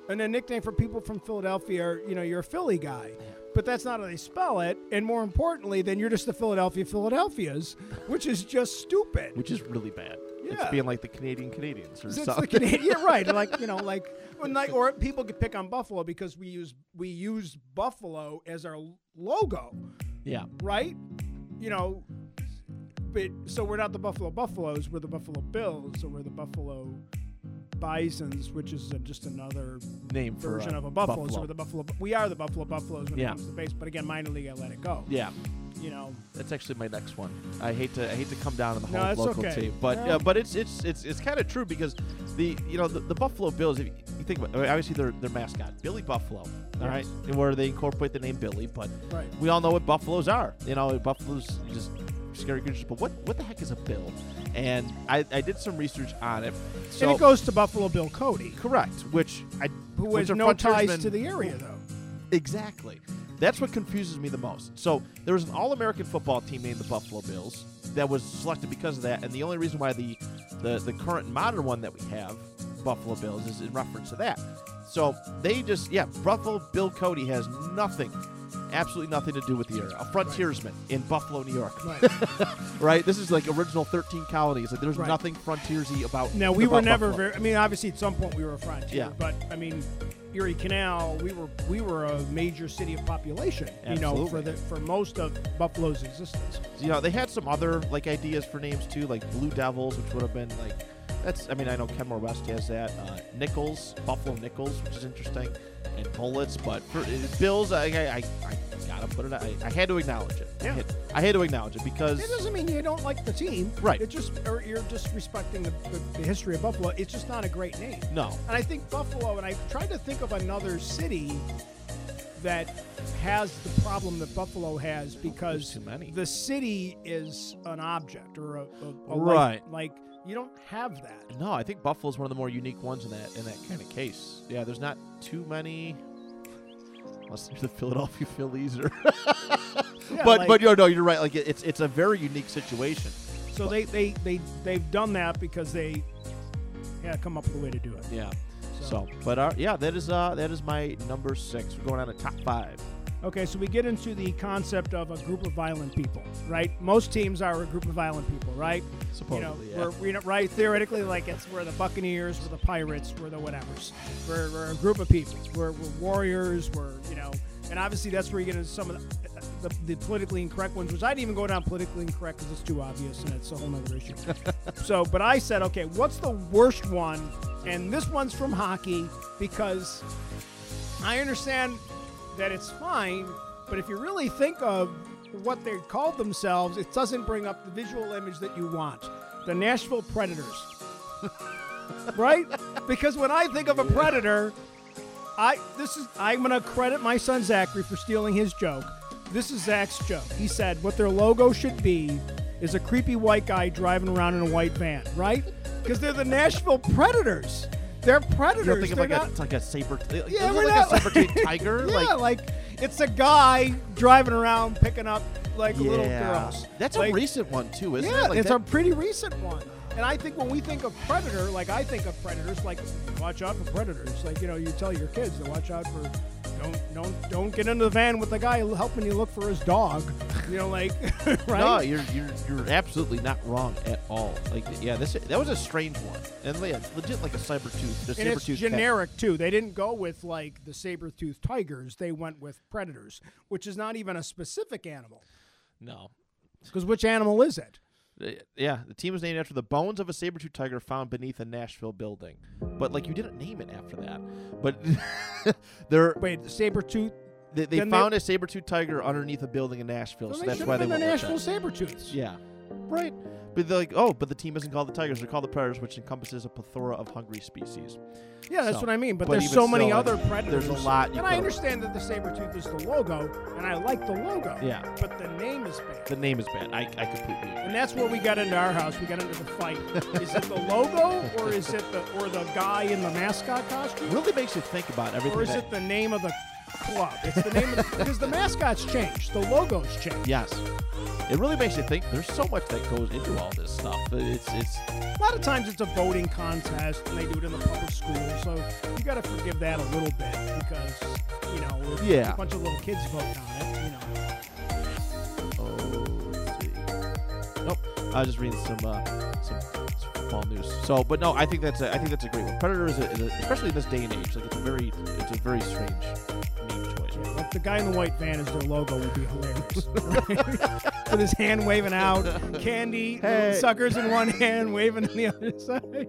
And a nickname for people from Philadelphia are, you know, you're a Philly guy. But that's not how they spell it, and more importantly, then you're just the Philadelphia Philadelphias, which is just stupid. which is really bad. Yeah. It's being like the Canadian Canadians or It's something. the Canadian, right? [laughs] Like you know, like when like or people could pick on Buffalo because we use we use Buffalo as our logo, yeah. right? You know, but so we're not the Buffalo Buffaloes, we're the Buffalo Bills, or we're the Buffalo Bisons, which is uh just another Name for version uh, of a buffalo. buffalo. So we're the Buffalo. We are the Buffalo Buffaloes when Yeah. it comes to base. But again, minor league, I let it go. yeah. You know, That's actually my next one. I hate to I hate to come down on the whole that's local okay. team, but Yeah. uh, but it's it's it's it's kind of true because the you know the, the Buffalo Bills. If you, you think about I mean, obviously their their mascot Billy Buffalo, all Yes. right, and where they incorporate the name Billy, but right? we all know what buffaloes are. You know, buffaloes just scary creatures. But what what the heck is a bill? And I, I did some research on it. So and it goes to Buffalo Bill Cody, correct, which I who has no ties to the area though. Exactly. That's what confuses me the most. So there was an All-American football team named the Buffalo Bills that was selected because of that, and the only reason why the the, the current modern one that we have, Buffalo Bills, is in reference to that. So they just yeah, Buffalo Bill Cody has nothing, absolutely nothing to do with the area. A frontiersman in Buffalo, New York, Right. [laughs] right? This is like original 13 colonies. Like there's Right. nothing frontiersy about. Now we were never Buffalo. very. I mean, obviously at some point we were a frontier, Yeah. but I mean, Erie Canal, we were we were a major city of population. You know, for the for most of Buffalo's existence. you know, they had some other like ideas for names too, like Blue Devils, which would have been like that's. I mean, I know Kenmore West has that. Uh, Nichols, Buffalo Nichols, which is interesting, and Bullets. But for uh, Bills, I, I, I, I gotta put it. I, I had to acknowledge it. I Yeah. had, I had to acknowledge it because It doesn't mean you don't like the team, Right. It just or you're just respecting the, the, the history of Buffalo. It's just not a great name. no, And I think Buffalo, and I tried to think of another city that has the problem that Buffalo has because too many. the city is an object or a, a, a Right. Like, like you don't have that. no, I think Buffalo's one of the more unique ones in that in that kind of case. Yeah, there's not too many. Unless there's the Philadelphia Phillies, or [laughs] Yeah, but like- but you know, no, you're right. Like it's it's a very unique situation. so they they they they've done that because they had to come up with a way to do it. Yeah. So, but our, yeah, that is uh that is my number six. We're going on to top five. Okay, so we get into the concept of a group of violent people, right? Most teams are a group of violent people, right? you know, Supposedly, yeah. we're, we're right theoretically like it's we're the Buccaneers, we're the Pirates, we're the whatevers. We're, we're a group of people. We're, we're warriors. We're you know, and obviously that's where you get into some of the, the, the politically incorrect ones, which I didn't even go down politically incorrect because it's too obvious and it's a whole other issue. [laughs] so, but I said, okay, what's the worst one? And this one's from hockey because I understand that it's fine, but if you really think of what they called themselves, it doesn't bring up the visual image that you want. The Nashville Predators. [laughs] right? Because when I think of a predator, I this is I'm gonna credit my son Zachary for stealing his joke. This is Zach's joke. He said what their logo should be is a creepy white guy driving around in a white van, right? Because they're the Nashville Predators. They're predators. You're thinking like, not- a, like a saber. yeah, we're like not a saber-toothed [laughs] tiger. yeah, like, like, it's a guy driving around picking up like little girls. That's Like, a recent one too, isn't yeah, it? Like it's that- a pretty recent one. And I think when we think of predator, like I think of predators, like watch out for predators. Like you know, you tell your kids to watch out for don't don't don't get into the van with the guy helping you look for his dog. You know, like [laughs] right? No, you're you're you're absolutely not wrong at all. Like yeah, this that was a strange one, and yeah, it's legit like a saber tooth. And it's generic too. They didn't go with like the saber tooth tigers. They went with predators, which is not even a specific animal. No. Because which animal is it? Yeah, the team was named after the bones of a saber-toothed tiger found beneath a Nashville building. But like you didn't name it after that. But [laughs] they're Wait, the saber-tooth. they, they then they- found a saber-toothed tiger underneath a building in Nashville, Well, so that's why they the went with Nashville saber-tooths. Yeah, right. But they're like, oh, but the team isn't called the Tigers; they're called the Predators, which encompasses a plethora of hungry species. Yeah, that's So, what I mean. But, but there's so many so, other predators. there's a lot you and I understand that the saber tooth is the logo, and I like the logo. Yeah, But the name is bad. the name is bad. I, I completely agree. and that's where we got into our house. We got into the fight. [laughs] is it the logo, or is it the or the guy in the mascot costume, really makes you think about everything. or is that- it the name of the club? It's the name of the, [laughs] because the mascot's change, the logo's change. Yes. It really makes you think. There's so much that goes into all this stuff. It's it's A lot of times it's a voting contest, and they do it in the public schools. So you got to forgive that a little bit because you know if Yeah. a bunch of little kids voting on it. You know. oh let's see. Nope. I was just reading some uh, some, football news. So, but no, I think that's a, I think that's a great one. Predator is, a, is a, especially in this day and age. Like it's a very it's a very strange name choice. Yeah, like the guy in the white van as their logo would be hilarious. [laughs] With his hand waving out, candy, Hey. suckers in one hand, waving on the other side.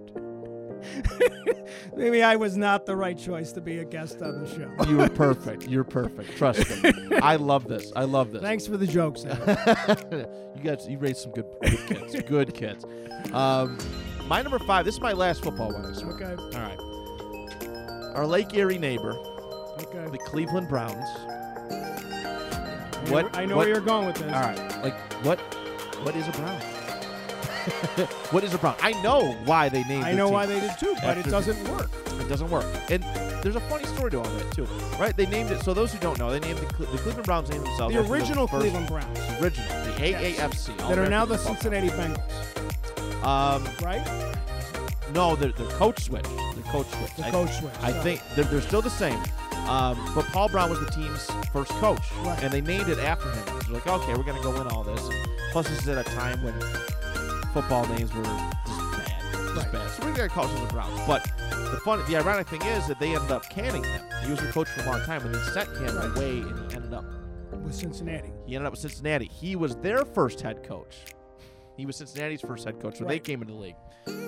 [laughs] Maybe I was not the right choice to be a guest on the show. You were [laughs] perfect. You're perfect. Trust me. I love this. I love this. Thanks for the jokes. You guys, you raised some good, good kids. Good kids. Um, my number five. This is my last football one. I swear. Okay, All right. Our Lake Erie neighbor, okay. the Cleveland Browns. I what- I know what- where you're going with this. All right. Like what? What is a Brown? [laughs] what is a Brown? I know why they named. I know why they did too, but it doesn't work. It doesn't work. And there's a funny story to all that too, right? They named it. So those who don't know, they named the, Cle- the Cleveland Browns named themselves The original first- Cleveland Browns original, the AAFC, that are now the Cincinnati Bengals, Um, right? no, their their coach switched. Their coach switched. The I, coach switch. I Sorry. think they're, they're still the same. Um, but Paul Brown was the team's first coach, Right. and they named it after him. They're like, okay, we're gonna go win all this. Plus, this is at a time when football names were just bad, just Right. bad. So we're gonna call it the Browns. But the fun, the ironic thing is that they ended up canning him. He was their coach for a long time, and they sent him Right. away, and he ended up with Cincinnati. he ended up with Cincinnati. He was their first head coach. He was Cincinnati's first head coach when they came into the league.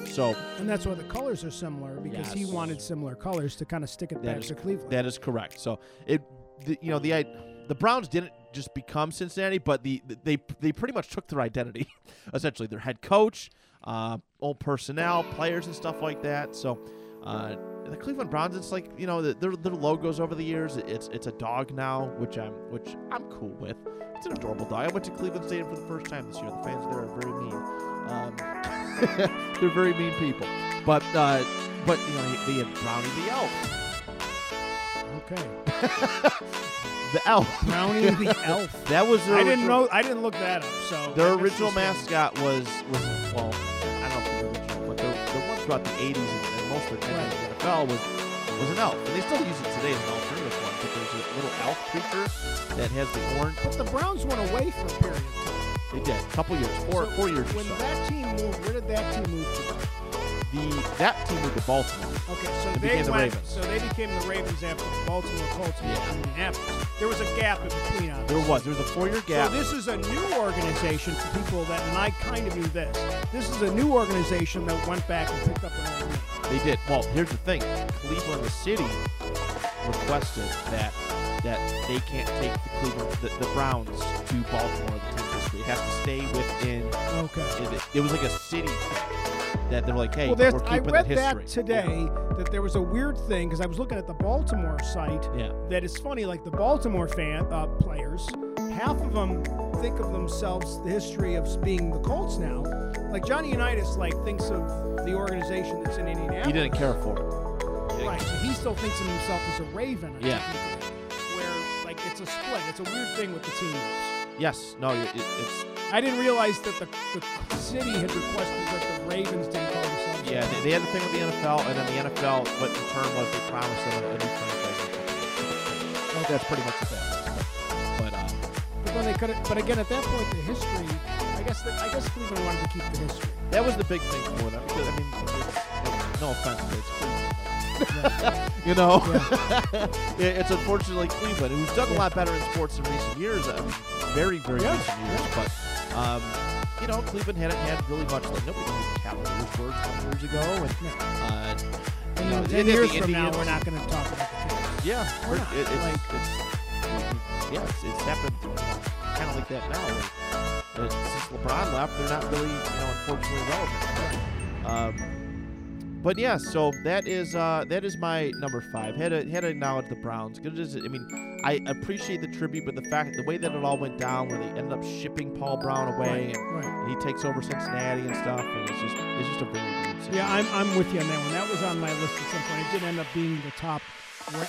So And that's why the colors are similar because he wanted similar colors to kind of stick it That back is to Cleveland. That is correct. So it, the, you know, the i- the Browns didn't just become Cincinnati, but the they they pretty much took their identity, [laughs] essentially their head coach, uh, old personnel, players, and stuff like that. So. Uh, the Cleveland Browns, it's like you know the, their their logos over the years. It's it's a dog now, which I'm which I'm cool with. It's an adorable dog. I went to Cleveland Stadium for the first time this year. The fans there are very mean. Um, [laughs] they're very mean people. But uh, but you know they had Brownie the elf. okay. [laughs] The elf. Brownie the [laughs] elf. That was their I didn't know. I didn't look that up. So Their original mascot was was well, I don't know if the original, but the, the one throughout the '80s and, and most of the Right. In was was an elf, and they still use it today as an alternative one. But there's a little elf creature that has the orange. But the Browns went away for a period of time. They did a couple years, four So four years When so. that team moved, where did that team move to? The that team moved to Baltimore. Okay, so They became the. Ravens. So they became the Ravens after the Baltimore Colts moved Yeah. Indianapolis. There was a gap in between. There was there was a four year gap. So this is a new organization for people that, and I kind of knew this. This is a new organization that went back and picked up an old name. They did. Well, here's the thing: Cleveland, the city, requested that that they can't take the Cleveland, the, the Browns to Baltimore, the team's history. It has to stay within. Okay. It, it was like a city. that they're like, hey, well, we're there's, keeping I read that history. that today that there was a weird thing because I was looking at the Baltimore site. Yeah. That it's funny, like the Baltimore fan uh, players, half of them think of themselves the history of being the Colts now. Like Johnny Unitas, like thinks of the organization that's in Indianapolis. He didn't care for it. Didn't Right. So he still thinks of himself as a Raven. Yeah. technically, Where like it's a split. It's a weird thing with the teams. Yes. No. It, it, it's I didn't realize that the, the city had requested that the Ravens didn't call themselves. yeah. They, they had the thing with the NFL, and then the NFL, what in turn was they promised them a, new franchise. That's pretty much that. But uh, But then they could. But again, at that point, the history. I guess. The, I guess Cleveland wanted to keep the history. that was the big thing for them. Because I mean, it's, no offense, but it's Cleveland. [laughs] you know, It- [laughs] it's unfortunately Cleveland, who's done a lot better in sports in recent years. I mean, very, very Yeah, recent years. But um, you know, Cleveland hadn't had really much. Like nobody knew the Cavaliers were 20 years ago, and uh, you know, And ten years from now, we're not going to talk about the Cavs. Yeah, We're we're- not, it, it's, like- it's, yeah, it's, it's happened kind of like that now. Like, since LeBron left, they're not really, you know, unfortunately relevant. But, um, but yeah, so that is uh, that is my number five. Had to had to acknowledge the Browns. is- I mean, I appreciate the tribute, but the fact, the way that it all went down, where they ended up shipping Paul Brown away, Right, and, right. and he takes over Cincinnati and stuff, and it's just it's just a very weird situation. Yeah, I'm, I'm with you on that one. That was on my list at some point. It did end up being the top.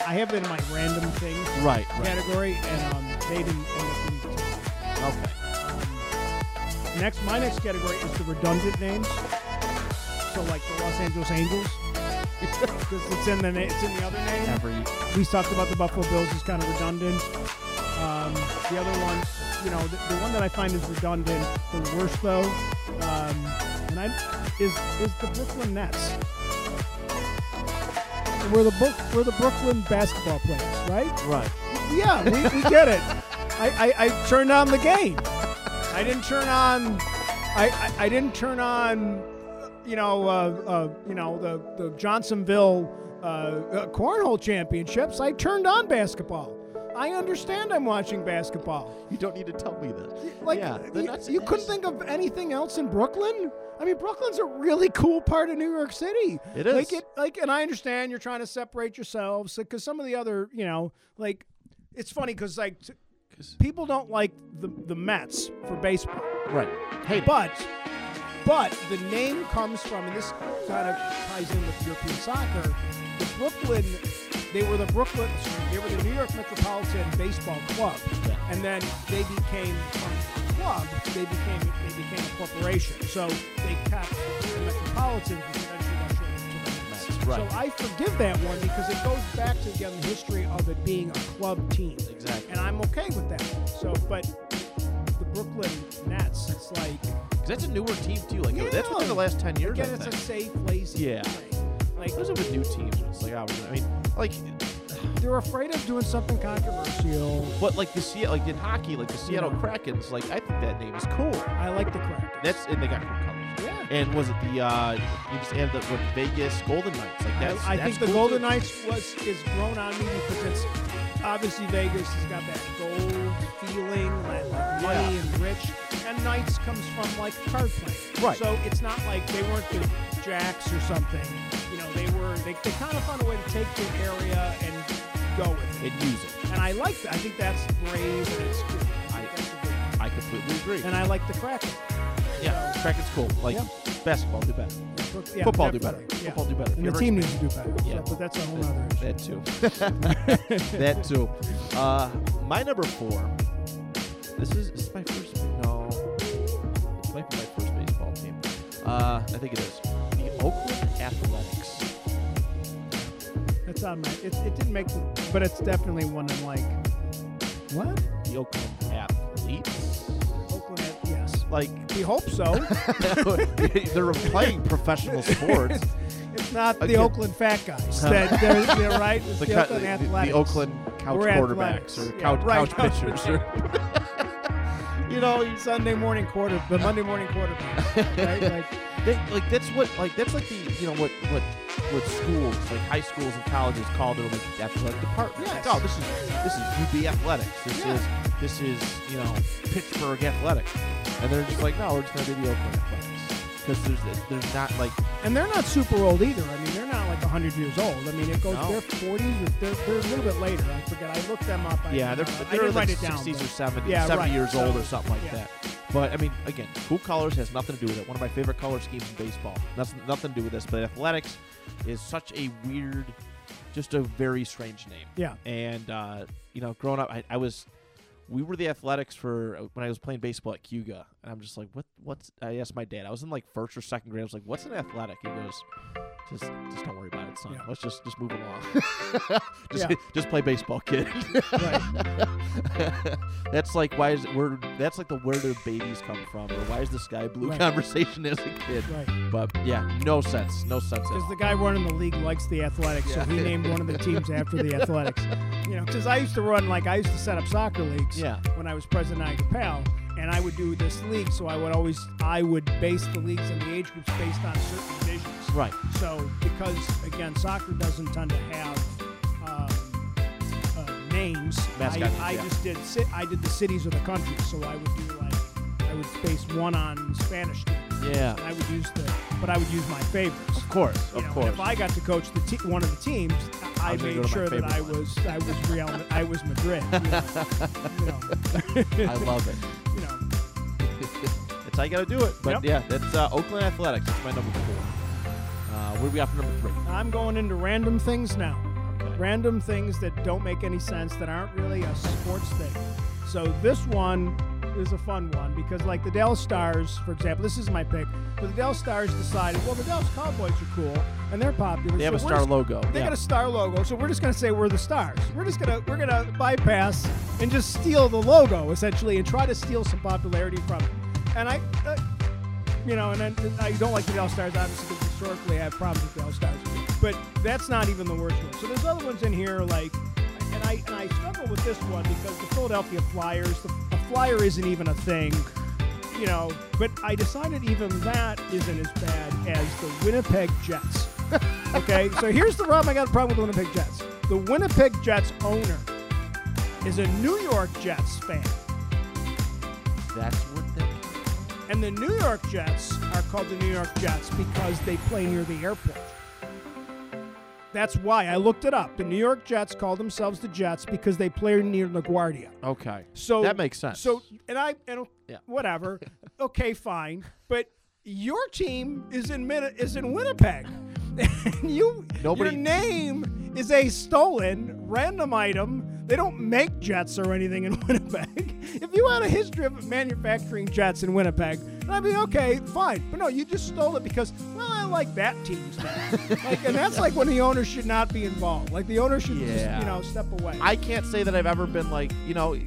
I have it in my random things right, right, category, and um, they didn't end up being the top. okay, next, my next category is the redundant names. So like the Los Angeles Angels, [laughs] because it's in the na- it's in the other name. every We talked about the Buffalo Bills is kind of redundant. Um, the other one, you know, the, the one that I find is redundant, the worst though, um, and I is is the Brooklyn Nets. We're the Brook, we're the Brooklyn basketball players, right? right. Yeah, we, we get it. [laughs] I, I, I turned on the game. I didn't turn on. I, I, I didn't turn on. You know, uh, uh, you know the the Johnsonville uh, uh, cornhole championships. I turned on basketball. I understand I'm watching basketball. You don't need to tell me this. Like yeah, you, you couldn't think of anything else in Brooklyn. I mean, Brooklyn's a really cool part of New York City. It is. Like it, like, and I understand you're trying to separate yourselves because some of the other, you know, like, it's funny because like people don't like the the Mets for baseball, right. Hey, but but the name comes from, and this kind of ties in with European soccer. The Brooklyn, they were the Brooklyn, they were the New York Metropolitan Baseball Club, Yeah. and then they became a club, they became they became a corporation. So they kept the Metropolitan, right. So I forgive that one because it goes back to again the history of it being a club team, exactly. and I'm okay with that. So, but the Brooklyn Nets, it's like. 'Cause that's a newer team too. Like that's within the last ten years. Again, I it's a safe, lazy Yeah. thing. Like Those are with new teams. It's like, oh, I mean, like, they're afraid of doing something controversial. But like the Seattle, like in hockey, like the Seattle Yeah. Krakens. Like, I think that name is cool. I like the Kraken. That's and they got cool colors. And was it the uh you just ended the what, Vegas Golden Knights? Like that's I, I that's think the cool, Golden too. Knights was is grown on me because it's obviously Vegas has got that gold feeling, that like money Yeah. and rich, and Knights comes from like card playing. Right. So it's not like they weren't the Jacks or something. You know, they were. They, they kind of found a way to take the area and go with it. and use it. And I like that. I think that's brave and it's good. I think that's a good I completely agree. and I like the Kraken. yeah, Kraken's cool. Like. Basketball, do better. Yeah, Football do better. Yeah. Football do better. And the team needs to do better. Yeah. So, but that's a whole other. That too. [laughs] that too. Uh, my number four. This is, this is my first. No, this might be my first baseball team. Uh, I think it is the Oakland Athletics. That's on my. It, it didn't make, but it's definitely one I'm like, what? The Oakland Athletes. Oakland, Ath- yes. Like We hope so. [laughs] they're playing professional sports. [laughs] it's not the Again. Oakland fat guys. That they're, they're right. It's [laughs] The, the, Oakland the- the Oakland couch We're quarterbacks athletics. or Yeah, couch, right, couch pitchers. or- you know, Sunday morning quarter, the Monday morning quarterback. right? Like, They, like that's what like that's like the you know what what what schools like high schools and colleges call their like athletic department. Yes. Like, oh, this is this is UB athletics. This Yeah. is this is you know Pittsburgh athletics, and they're just like, no, we're just gonna do the Oakland athletics. because there's there's not like And they're not super old either. I mean, they're not like 100 years old. I mean, it goes No. they're 40s or they're, they're a little bit later. I forget. I looked them up. I yeah they're, uh, they're like write it down. 60s or but- 70, Yeah, 70 right. years old or something like yeah. that. But I mean, again, cool colors has nothing to do with it. One of my favorite color schemes in baseball. Nothing, nothing to do with this. But athletics is such a weird, just a very strange name. Yeah. And uh, you know, growing up, I, I was, we were the athletics for uh, when I was playing baseball at Cuga, and I'm just like, what? What's? I asked my dad. I was in like first or second grade. I was like, what's an athletic? He goes, just, just don't worry about it, son. Yeah. Let's just, just move along. [laughs] just, Yeah. just play baseball, kid. Right. [laughs] [laughs] that's like why is where that's like the where do babies come from or why is the sky blue Right. conversation [laughs] as a kid Right. but yeah no sense no sense Because the guy running the league likes the athletics, so he named one of the teams [laughs] after the athletics. You know, because I used to run like I used to set up soccer leagues yeah when I was president of Pal, and I would do this league. So I would always I would base the leagues and the age groups based on certain divisions. right So because again, soccer doesn't tend to have names. Mascot I, names, I yeah. just did I did the cities of the country. So I would do like I would base one on Spanish teams. yeah And I would use the, but I would use my favorites. of course You of know, course If I got to coach the te- one of the teams, I, I made sure that I one. was I was Real I was Madrid. You know, you know, [laughs] i love it [laughs] you know. that's how you gotta do it but Yep. yeah that's uh, oakland athletics that's my number four uh, what do we got for number three I'm going into random things now. Random things that don't make any sense that aren't really a sports thing. So this one is a fun one because, like the Dallas Stars, for example, this is my pick. But the Dallas Stars decided, well, the Dallas Cowboys are cool and they're popular. they have a so star just- logo They yeah. got a star logo, so we're just gonna say we're the stars. We're just gonna we're gonna bypass and just steal the logo essentially and try to steal some popularity from it. And I, uh, you know, and then I don't like the All Stars, obviously because historically I have problems with the All Stars. but that's not even the worst one. So there's other ones in here like, and I and I struggle with this one because the Philadelphia Flyers, the, a flyer isn't even a thing. You know, but I decided even that isn't as bad as the Winnipeg Jets. [laughs] Okay, so here's the problem. I got a problem with the Winnipeg Jets. The Winnipeg Jets owner is a New York Jets fan, that's and the New York Jets are called the New York Jets because they play near the airport. That's why I looked it up. The New York Jets call themselves the Jets because they play near LaGuardia. okay So that makes sense So and I and Yeah. whatever. [laughs] okay, fine. But your team is in Min- is in Winnipeg. [laughs] and you Nobody- your name is a stolen random item. They don't make jets or anything in [laughs] Winnipeg. if you had a history of manufacturing jets in Winnipeg, I'd be okay, fine. But no, you just stole it because, well, I like that team. [laughs] like, and that's like when the owner should not be involved. Like the owner should just, you know, step away. I can't say that I've ever been like, you know,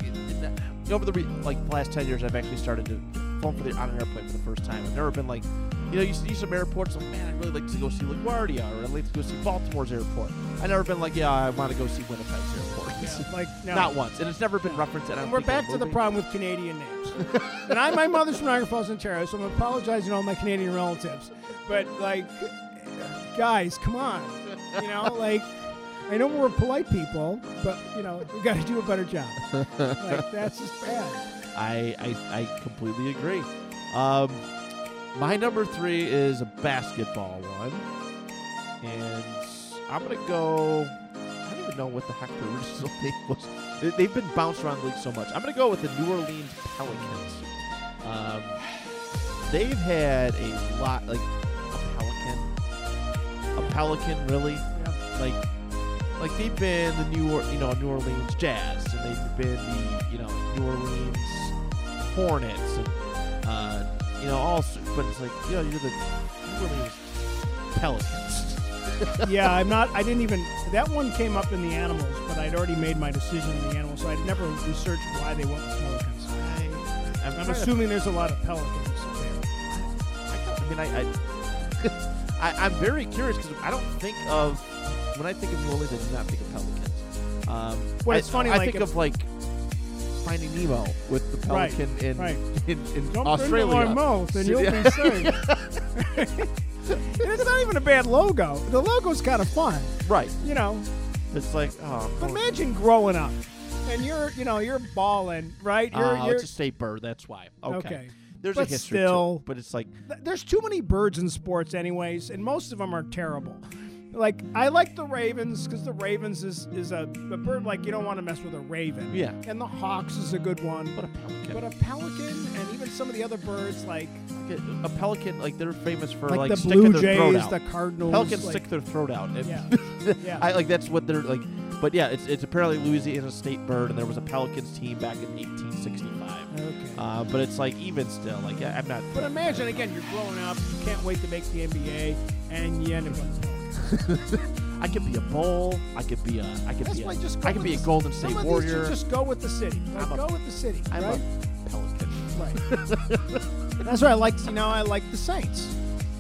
over the re- like last ten years, I've actually started to flown for the on an airplane for the first time. I've never been like, you know, you see some airports like, man, I'd really like to go see LaGuardia, or I'd like to go see Baltimore's airport. I've never been like, yeah, I want to go see Winnipeg's airport. Yeah, like no. Not once, and it's never been referenced. And we're back to the problem with Canadian names. [laughs] and I, my mother's from Niagara Falls, Ontario, so I'm apologizing to all my Canadian relatives. But like, guys, come on, you know, [laughs] like. I know we're polite people, but you know we got to do a better job. like that's just bad. [laughs] I, I I completely agree. Um, my number three is a basketball one, and I'm gonna go. Even know what the heck the original [laughs] name was. They- They've been bounced around the league so much. I'm gonna go with the New Orleans Pelicans. Um, they've had a lot, like a Pelican, a Pelican, really, Yeah. like like they've been the New or, you know New Orleans Jazz and they've been the you know New Orleans Hornets and uh, you know all but it's like you know you're the New Orleans Pelicans. Yeah, I'm not. I didn't even. That one came up in the animals, but I'd already made my decision in the animals, so I'd never researched why they went with pelicans. I, I'm, I'm trying to- assuming there's a lot of pelicans there. I, mean I, I, [laughs] I I'm very curious because I don't think of when I think of New Orleans I do not think of Pelicans. Um, Well, I- it's funny, I like, think if- of like Finding Nemo with the Right, pelican in, right. in in Jump Australia. into my mouth and [laughs] So- you'll be safe. [laughs] it's not even a bad logo. The logo's kind of fun, Right. you know. It's like oh. But imagine growing up and you're, you know, you're balling, right? You're, Oh, you're it's a state bird. That's why. Okay. okay. there's but a history to it, but it's like th- there's too many birds in sports, anyways, and most of them are terrible. Like I like the Ravens because the Ravens is is a, a bird like you don't want to mess with a raven. Yeah. And the Hawks is a good one. but a pelican. But a pelican and even some of the other birds like a, pelican, like they're famous for like, like, the sticking Blue their throat Jays, out. the Cardinals. Pelicans like, stick their throat out. and- Yeah. [laughs] Yeah. I like that's what they're like. But yeah, it's it's apparently Louisiana state bird, and there was a Pelicans team back in 1865. Okay. Uh, but it's like even still, like I, I'm not. But imagine again, you're growing up, you can't wait to make the NBA, and you end up. [laughs] I could be a bull. I could be a. I could That's be a. just I could be a the- Golden Some State of these Warrior. just go with the city. Like, a- go with the city, I'm right? a pelican. Right. [laughs] That's why I like. You know, I like the Saints.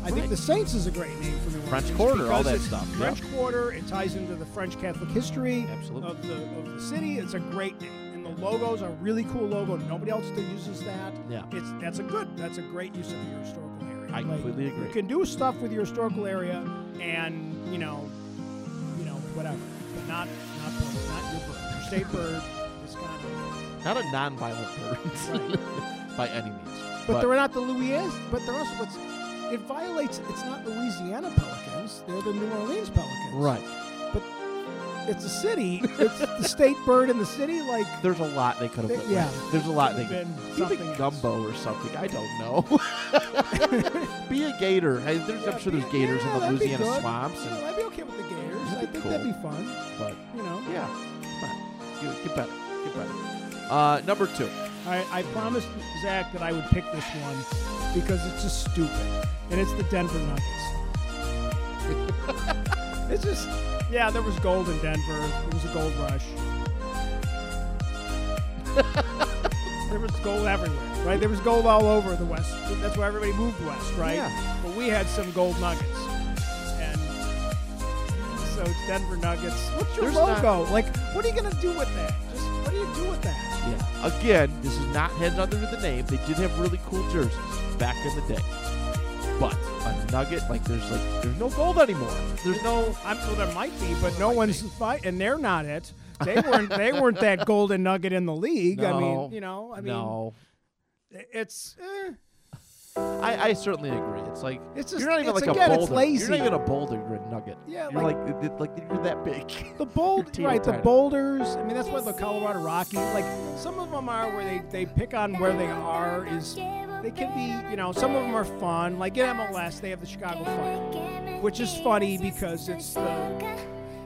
I think the Saints is a great name for New French Quarter, all that stuff, yeah. French Quarter. It ties into the French Catholic history Absolutely. of the of the city. It's a great name, and the logos are really cool logo. Nobody else still uses that. Yeah. It's that's a good. That's a great use of your historical area. I completely agree. You can do stuff with your historical area, and you know, you know, whatever, but not not bird, not your bird. Your state bird is kind of. Not a non-violent bird [laughs] by any means. But, they're not the Louisiana. But they're also what's. It violates. It's not Louisiana Pelicans. They're the New Orleans Pelicans. right. It's a city. It's the state bird in the city. Like There's a lot they could have. They- yeah. with. There's a lot they Could've been something big else. gumbo or something. I don't know. [laughs] be a gator. Hey, there's, Yeah, I'm sure be- there's gators yeah, in the Louisiana good. swamps, Yeah, and, I'd be okay with the Gators. I be think that'd be fun. but You know. yeah, come on, get, get better, get better. Uh, number two. I, I promised Zach that I would pick this one because it's just stupid, and it's the Denver Nuggets. [laughs] it's just, yeah, there was gold in Denver. There was a gold rush. [laughs] there was gold everywhere, right? There was gold all over the West. That's why everybody moved west, right? Yeah. But we had some gold nuggets, and so it's Denver Nuggets. What's your There's not- logo? like, what are you gonna do with that? Just what do you do with that? Yeah. Again, this is not heading under the name. They did have really cool jerseys back in the day. But a nugget, like there's like there's no gold anymore. There's no I'm, well, there might be, but no one's fight, and they're not it. They weren't. they weren't that golden nugget in the league. I No. mean, you know, I mean, no. it's eh, I, I certainly agree. It's like It's just- you're not even it's- like again, a it's boulder. lazy. You're not even a boulder. You're a nugget. Yeah, You're like- like, it- like you're that big. [laughs] the bold, right? The boulders. I mean, that's why the Colorado Rockies. Like some of them are where they they pick on where they are. Is they can be, you know, some of them are fun. Like in MLS, they have the Chicago Fire, which is funny because it's the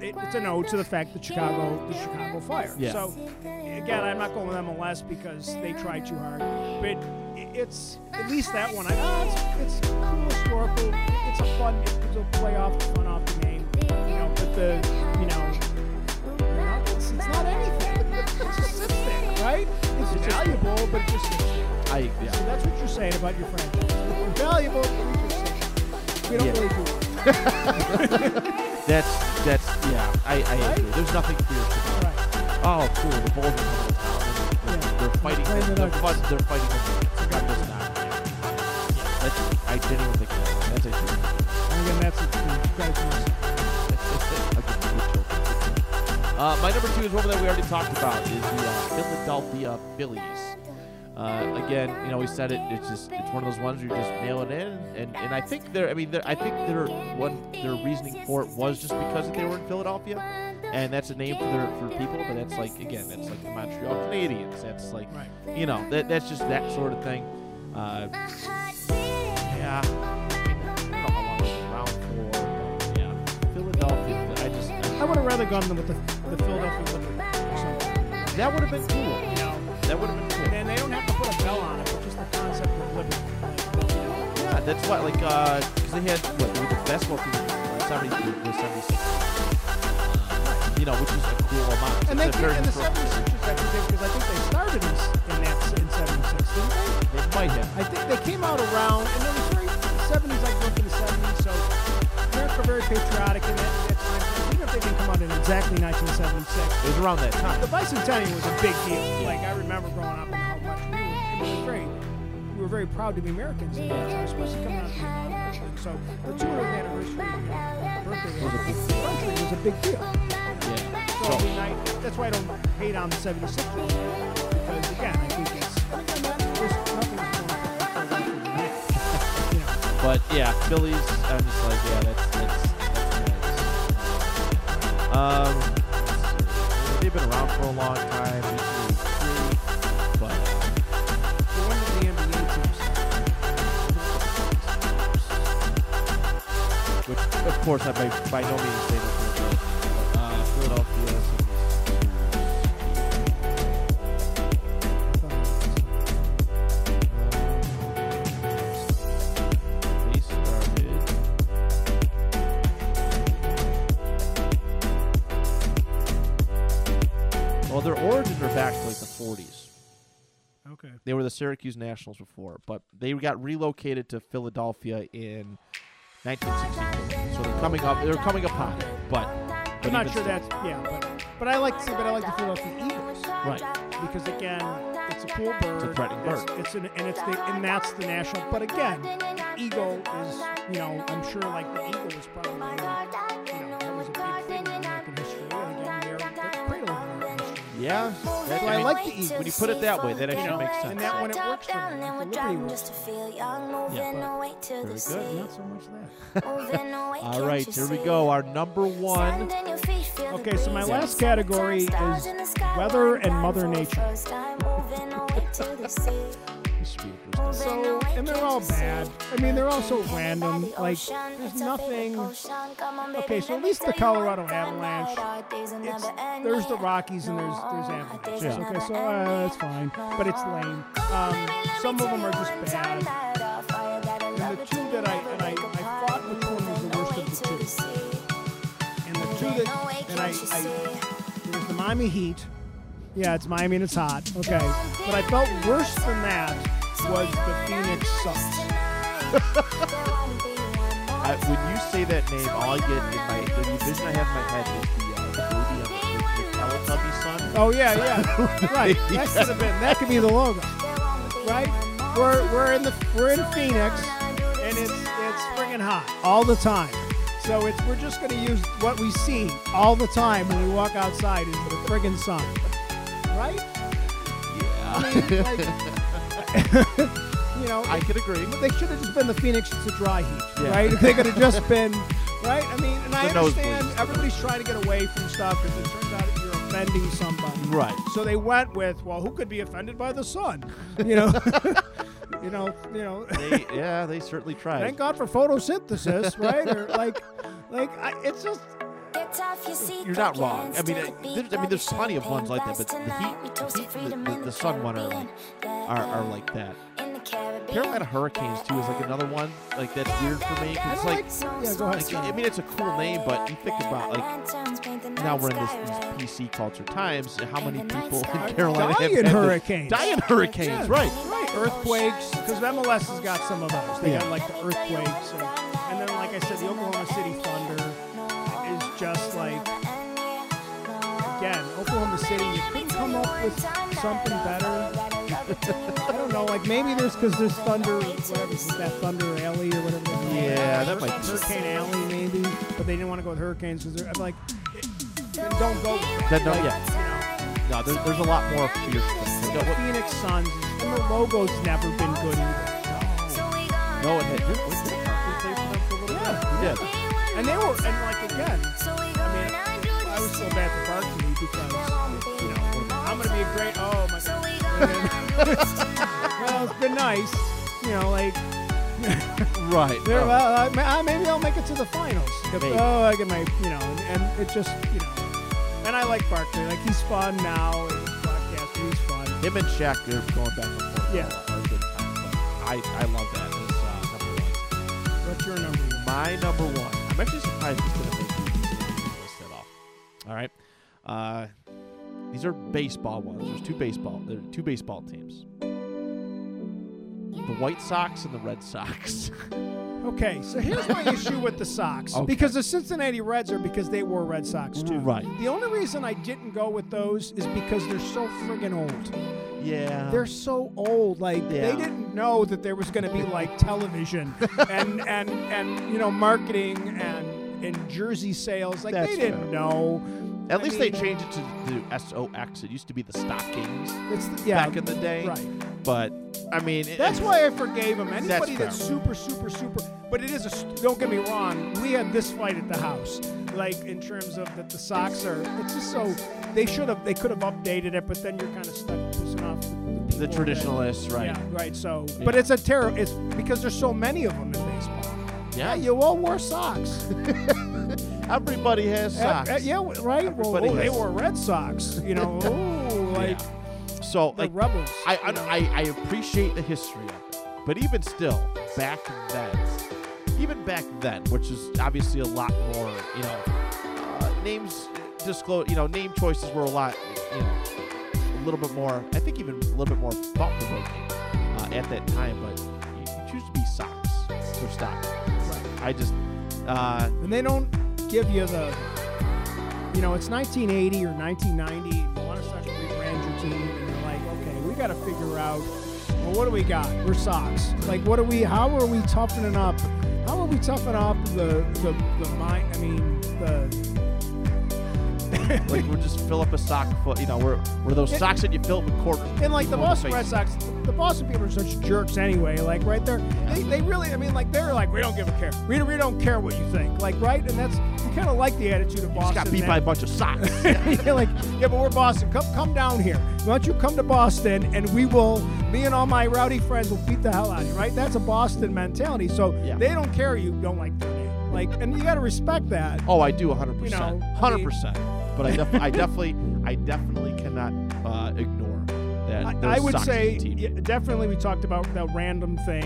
it, it's an ode to the fact that Chicago, the Chicago Fire. Yeah. So again, I'm not going with MLS because they try too hard, but it's at least that one. I oh, it's, it's cool historical. It's a fun. It's a play off, fun off the game. You know, but the you know, it's, it's not anything. It just sits there, right? It's valuable, but it just sits there. I So that's what you're saying about your franchise. We're valuable, but we just sit. We don't Yeah. really do it. That's that's yeah. I, I Right? agree. There's nothing fierce about it. Right. Oh, cool. The Bulls are coming to town. They're, Yeah. they're fighting. They're, fun, they're fighting. I didn't even think of that. That's. And again, that's what you. [laughs] Uh, my number two is one that we already talked about is the uh, Philadelphia Phillies. Uh, again, you know, we said it. It's just it's one of those ones where you just mail it in, and, and I think they're. I mean, I think their one their reasoning for it was just because they were in Philadelphia, and that's a name for their for people. But that's like again, that's like the Montreal Canadiens. That's like Right. you know that that's just that sort of thing. Uh, yeah. I don't know how long it was around for. but Yeah. Philadelphia. I just. I would have rather gone with the, the Philadelphia Liberty. That would have been cool. You know, That would have been cool. and they don't have to put a bell on it, but just the concept of liberty. Like, you know, Yeah, that's what like uh because they had what the basketball team in the seventy six. You know, which is a cool amount. and they came, and the historical 76ers, I think, because I think they started in, in that in 76, didn't they? They might have. I think they came out around, and very, the 70s, I grew up in the 70s, so were very patriotic in that, that time. Even if they didn't come out in exactly 1976, It was around that time. the bicentennial was a big deal. Like I remember growing up in how much we were, it was very, we were very proud to be Americans in that time, especially coming out of the So the 200th anniversary, birthday Was a big of the country was a big deal. Yeah. So, I So mean, I, that's why I don't hate on the 76ers because again, I think it's there's nothing's to [laughs] But yeah, Phillies. I'm just like, yeah, that's that's. that's nice. Um, they've been around for a long time. Recently, three, but So when did the NBA which of course I by, by no means They were the Syracuse Nationals before, but they got relocated to Philadelphia in 1964. So they're coming up. They're coming upon it, but, but I'm not sure still- that's yeah, but but I like to, but I like the Philadelphia Eagles right. because again, it's a cool bird. It's a threatening It's, bird. it's an, and it's the and that's the national. But again, the eagle is you know I'm sure like the eagle was probably you know Yeah, that, So I, I like the Eagles. when you put it that way, that actually makes sense. and that when it works for them, like the Liberty works. Yeah, Very good. Not so much that. [laughs] All right, here we go. Our number one. Okay, so my last category is weather and Mother Nature. [laughs] So, and they're all bad. I mean, they're all so random. Like, there's nothing. Okay, so at least the Colorado Avalanche. It's, there's the Rockies and there's there's Avalanches. Yeah. Okay, so uh, that's fine, but it's lame. Um, some of them are just bad. And the two that I and I, I thought which one was the worst of the two. And the two that and I, I there's the Miami Heat. Yeah, it's Miami and it's hot. Okay, but I felt worse than that was the Phoenix Suns. [laughs] I, when you say that name, all I get in my the vision I have in my head is the uh, the movie of the, the Teletubby sun. Oh yeah, yeah, [laughs] right. That could have been. That could be the logo, right? We're we're in the we're in Phoenix, and it's it's friggin' hot all the time. So it's we're just gonna use what we see all the time when we walk outside is the friggin' sun, right? I mean, like, [laughs] [laughs] you know, I could agree. But they should have just been the Phoenix to dry heat, Yeah. right? They could have just [laughs] been, right? I mean, and I understand everybody's trying to get away from stuff because it turns out you're offending somebody. Right. So they went with, well, who could be offended by the sun? You know, [laughs] you know, you know. They, yeah, they certainly tried. Thank God for photosynthesis, right? Or like, like I, it's just You're not wrong. I mean, there's, I mean, there's plenty of ones like that, but the Heat, the, heat, the, the, the Sun one are like, are, are like that. Carolina Hurricanes too is like another one like that's weird for me. 'cause I it's like, like. Yeah, go ahead. like, I mean, it's a cool name, but you think about like now we're in this these PC culture times. How many people in Carolina have dying had this- hurricanes. Dying hurricanes, Yeah, right? Right, earthquakes, because MLS has got some of those. They Yeah. got like the earthquakes, and, and then like I said, the Oklahoma City Thunder is just like again, Oklahoma City. You couldn't come up with something better. [laughs] I don't know, like maybe there's because there's Thunder, whatever, that Thunder Alley or whatever. Yeah, that might be. Hurricane Alley maybe, but they didn't want to go with hurricanes because I'm like, then don't go with that. Then don't- Like, yeah. you know, No, there's, there's a lot more fierce the Phoenix Suns, and the logo's never been good either. no, it had. Did, did Barkley play for them for a little bit? He did. And they were, and like again, I mean, I was so bad for Barkley because, you know, I'm gonna be a great. Oh my god. Well, it's been nice, you know, like. [laughs] Right. There, Oh. ma- maybe I'll make it to the finals. Maybe. Oh, I get my, you know, and, and it just, you know, and I like Barkley. Like he's fun now. And his podcast, he's fun. Him and Shaq are going back and forth. Yeah. Are good time. But I, I love that as uh, number one. What's your number one? My number one. I'm actually surprised this didn't make the list at all. All right. Uh, these are baseball ones. There's two baseball. There are two baseball teams. The White Sox and the Red Sox. [laughs] Okay, so here's my [laughs] issue with the Sox. Okay. Because the Cincinnati Reds are because they were Red Sox too. Right. The only reason I didn't go with those is because they're so friggin' old. Yeah. They're so old. Like Yeah. they didn't know that there was going to be like television [laughs] and and and you know marketing and and jersey sales. Like That's they didn't fair. know. At I least mean, they changed it to the SOX. It used to be the Stockings It's the, yeah, back in the day. right. But I mean, it- That's why I forgave him. Anybody fair. that's, super, super, super. But it is a. Don't get me wrong. We had this fight at the house, like in terms of that the socks are. It's just so. They should have. They could have updated it, but then you're kind of stuck pissing off the, the people that- traditionalists, right? Yeah, right. So, but it's a terror. It's because there's so many of them in baseball. Yeah. you all wore socks. [laughs] Everybody has Uh, socks. uh, yeah, w- right. Well, oh, they wore Red Sox. You know, [laughs] oh, like So, the like, rebels. I. I I appreciate the history of it, but even still, back then, even back then, which is obviously a lot more, you know, uh, names disclose, you know, name choices were a lot, you know, a little bit more. I think even a little bit more thought provoking uh, at that time. But you, you choose to be socks or stock. I just, uh, and they don't give you the you know it's 1980 or 1990 you want to start to rebrand your team and they're like okay we got to figure out well what do we got we're socks like what are we how are we toughening up how are we toughening up the the, the mind i mean the [laughs] like we're just fill up a sock foot. You know, we're we're those It- socks that you fill up with quarters. and like the Boston. Red Sox, the Boston people are such jerks anyway. Like right there, they, they really, I mean, like they're like, we don't give a care. We, we don't care what you think. Like right, and that's you kind of like the attitude of Boston. Just got beat by a bunch of socks. [laughs] You're like, yeah, but we're Boston. Come, come down here. Why don't you come to Boston and we will, me and all my rowdy friends will beat the hell out of you, right? That's a Boston mentality. So Yeah. they don't care you don't like their name. Like, and you got to respect that. Oh, I do 100%. You know, I 100%. But I, def- I definitely I definitely cannot uh, ignore that. I, I would say is the team. yeah, definitely we talked about that random thing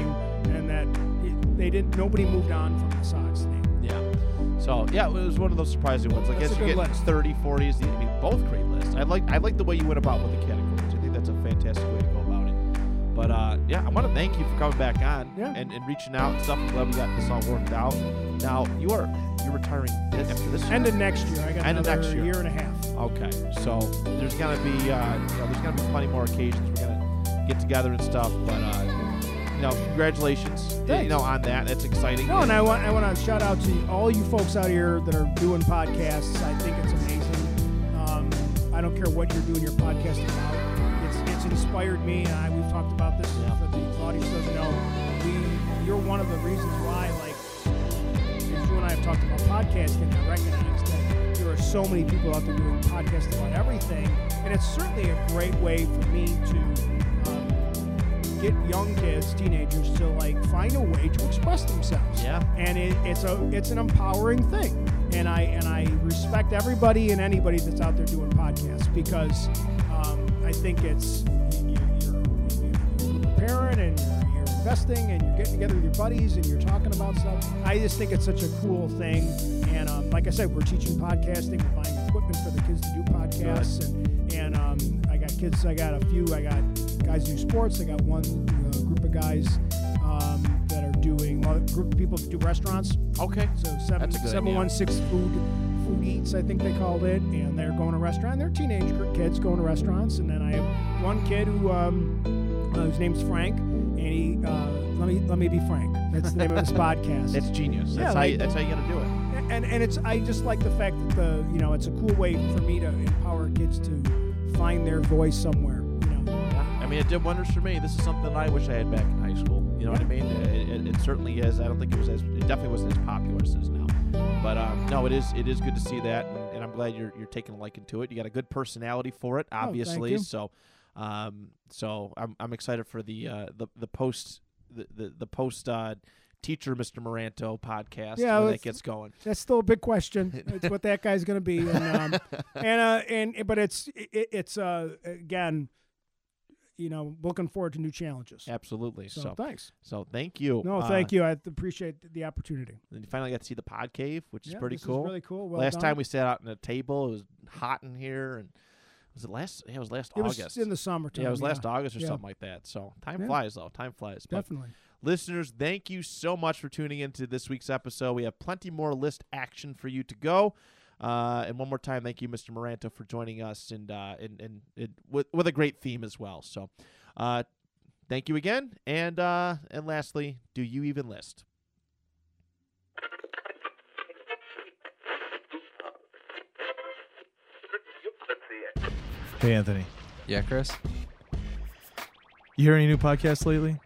and that it, they didn't. Nobody moved on from the Sox thing. Yeah. So, yeah, it was one of those surprising ones. Like That's as you get list. 30, 40s, I mean, both great lists. I like I like the way you went about with the categories. I think that's a fantastic way to go about it. But uh, yeah, I want to thank you for coming back on Yeah. and, and reaching out and stuff. I'm glad we got this all worked out. Now you are you're retiring after this year. End of next year. I got End of another next year. A year and a half. Okay, so there's gonna be uh, you know there's gonna be plenty more occasions we're gonna get together and stuff. But uh, you know, congratulations, you know, on that. That's exciting. No, and I want I want to shout out to all you folks out here that are doing podcasts. I think it's amazing. Um, I don't care what you're doing your podcast about. It's it's inspired me, and I, we've talked about this. Yeah. If the audience doesn't know, we you're one of the reasons why. Like, as you and I have talked about podcasting, I recognize that there are so many people out there doing podcasts about everything, and it's certainly a great way for me to. Um, Get young kids, teenagers, to like find a way to express themselves Yeah. and it, it's a it's an empowering thing and i and i respect everybody and anybody that's out there doing podcasts because um, i think it's you, you're, you're preparing and you're, you're investing and you're getting together with your buddies and you're talking about stuff i just think it's such a cool thing and um, like i said we're teaching podcasting we're buying equipment for the kids to do podcasts and and um, i got kids i got a few i got guys who do sports i got one uh, group of guys um, that are doing well, a group of people that do restaurants. Okay. So seven That's a good seven one six food food eats, I think they called it, and they're going to restaurant. They're teenage kids going to restaurants, and then I have one kid who um, uh, whose name's Frank, he uh, let me let me be Frank. That's the name of this [laughs] podcast. That's genius. Yeah, That's how you, that's how you gotta do it. and and it's I just like the fact that the you know it's a cool way for me to empower kids to find their voice somewhere. You know, I mean, it did wonders for me. This is something I wish I had back in high school. You know what I mean? It, it, it certainly is. I don't think it was as it definitely wasn't as popular as it is now. But um, no, it is it is good to see that, and, and I'm glad you're you're taking a liking to it. You got a good personality for it, Oh, obviously. you. So, um, so I'm I'm excited for the uh the the post the the, the post uh teacher Mr. Moranto podcast Yeah, when that gets going. that's still a big question. [laughs] it's what that guy's going to be, and um, [laughs] and uh, and but it's it, it's uh again, you know, looking forward to new challenges. Absolutely. So, So thanks. so thank you. No, Uh, thank you. I appreciate the opportunity. And you finally got to see the pod cave, which is Yeah, pretty cool. really cool. Well last done. time we sat out in a table, it was hot in here, and was it last? Yeah, it was last it was August. in the summertime. yeah, it was last August or Yeah. something like that. So time Yeah. flies, though. Time flies. But Definitely. listeners, thank you so much for tuning into this week's episode. We have plenty more list action for you to go. Uh, and one more time, thank you, Mr. Moranto, for joining us and uh, and, and, and with, with a great theme as well. So, uh, thank you again. And uh, and lastly, do you even list? Hey, Anthony. Yeah, Chris. You hear any new podcasts lately?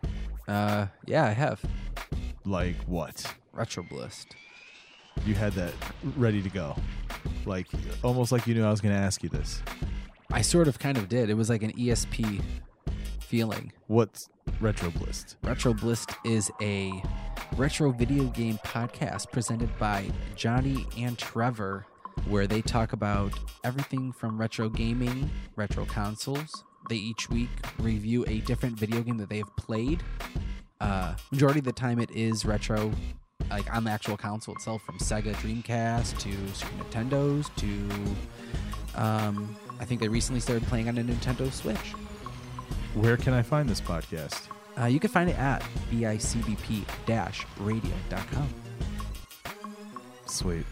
Uh, yeah, I have. Like what? Retroblist. You had that ready to go. Like almost like you knew I was going to ask you this. I sort of kind of did. It was like an ESP feeling. What's Retroblist? Retroblist is a retro video game podcast presented by Johnny and Trevor, where they talk about everything from retro gaming, retro consoles. They each week review a different video game that they have played. Uh, majority of the time, it is retro, like on the actual console itself, from Sega Dreamcast to Super Nintendo's to. Um, I think they recently started playing on a Nintendo Switch. Where can I find this podcast? Uh, you can find it at bicbp-radio.com. Sweet.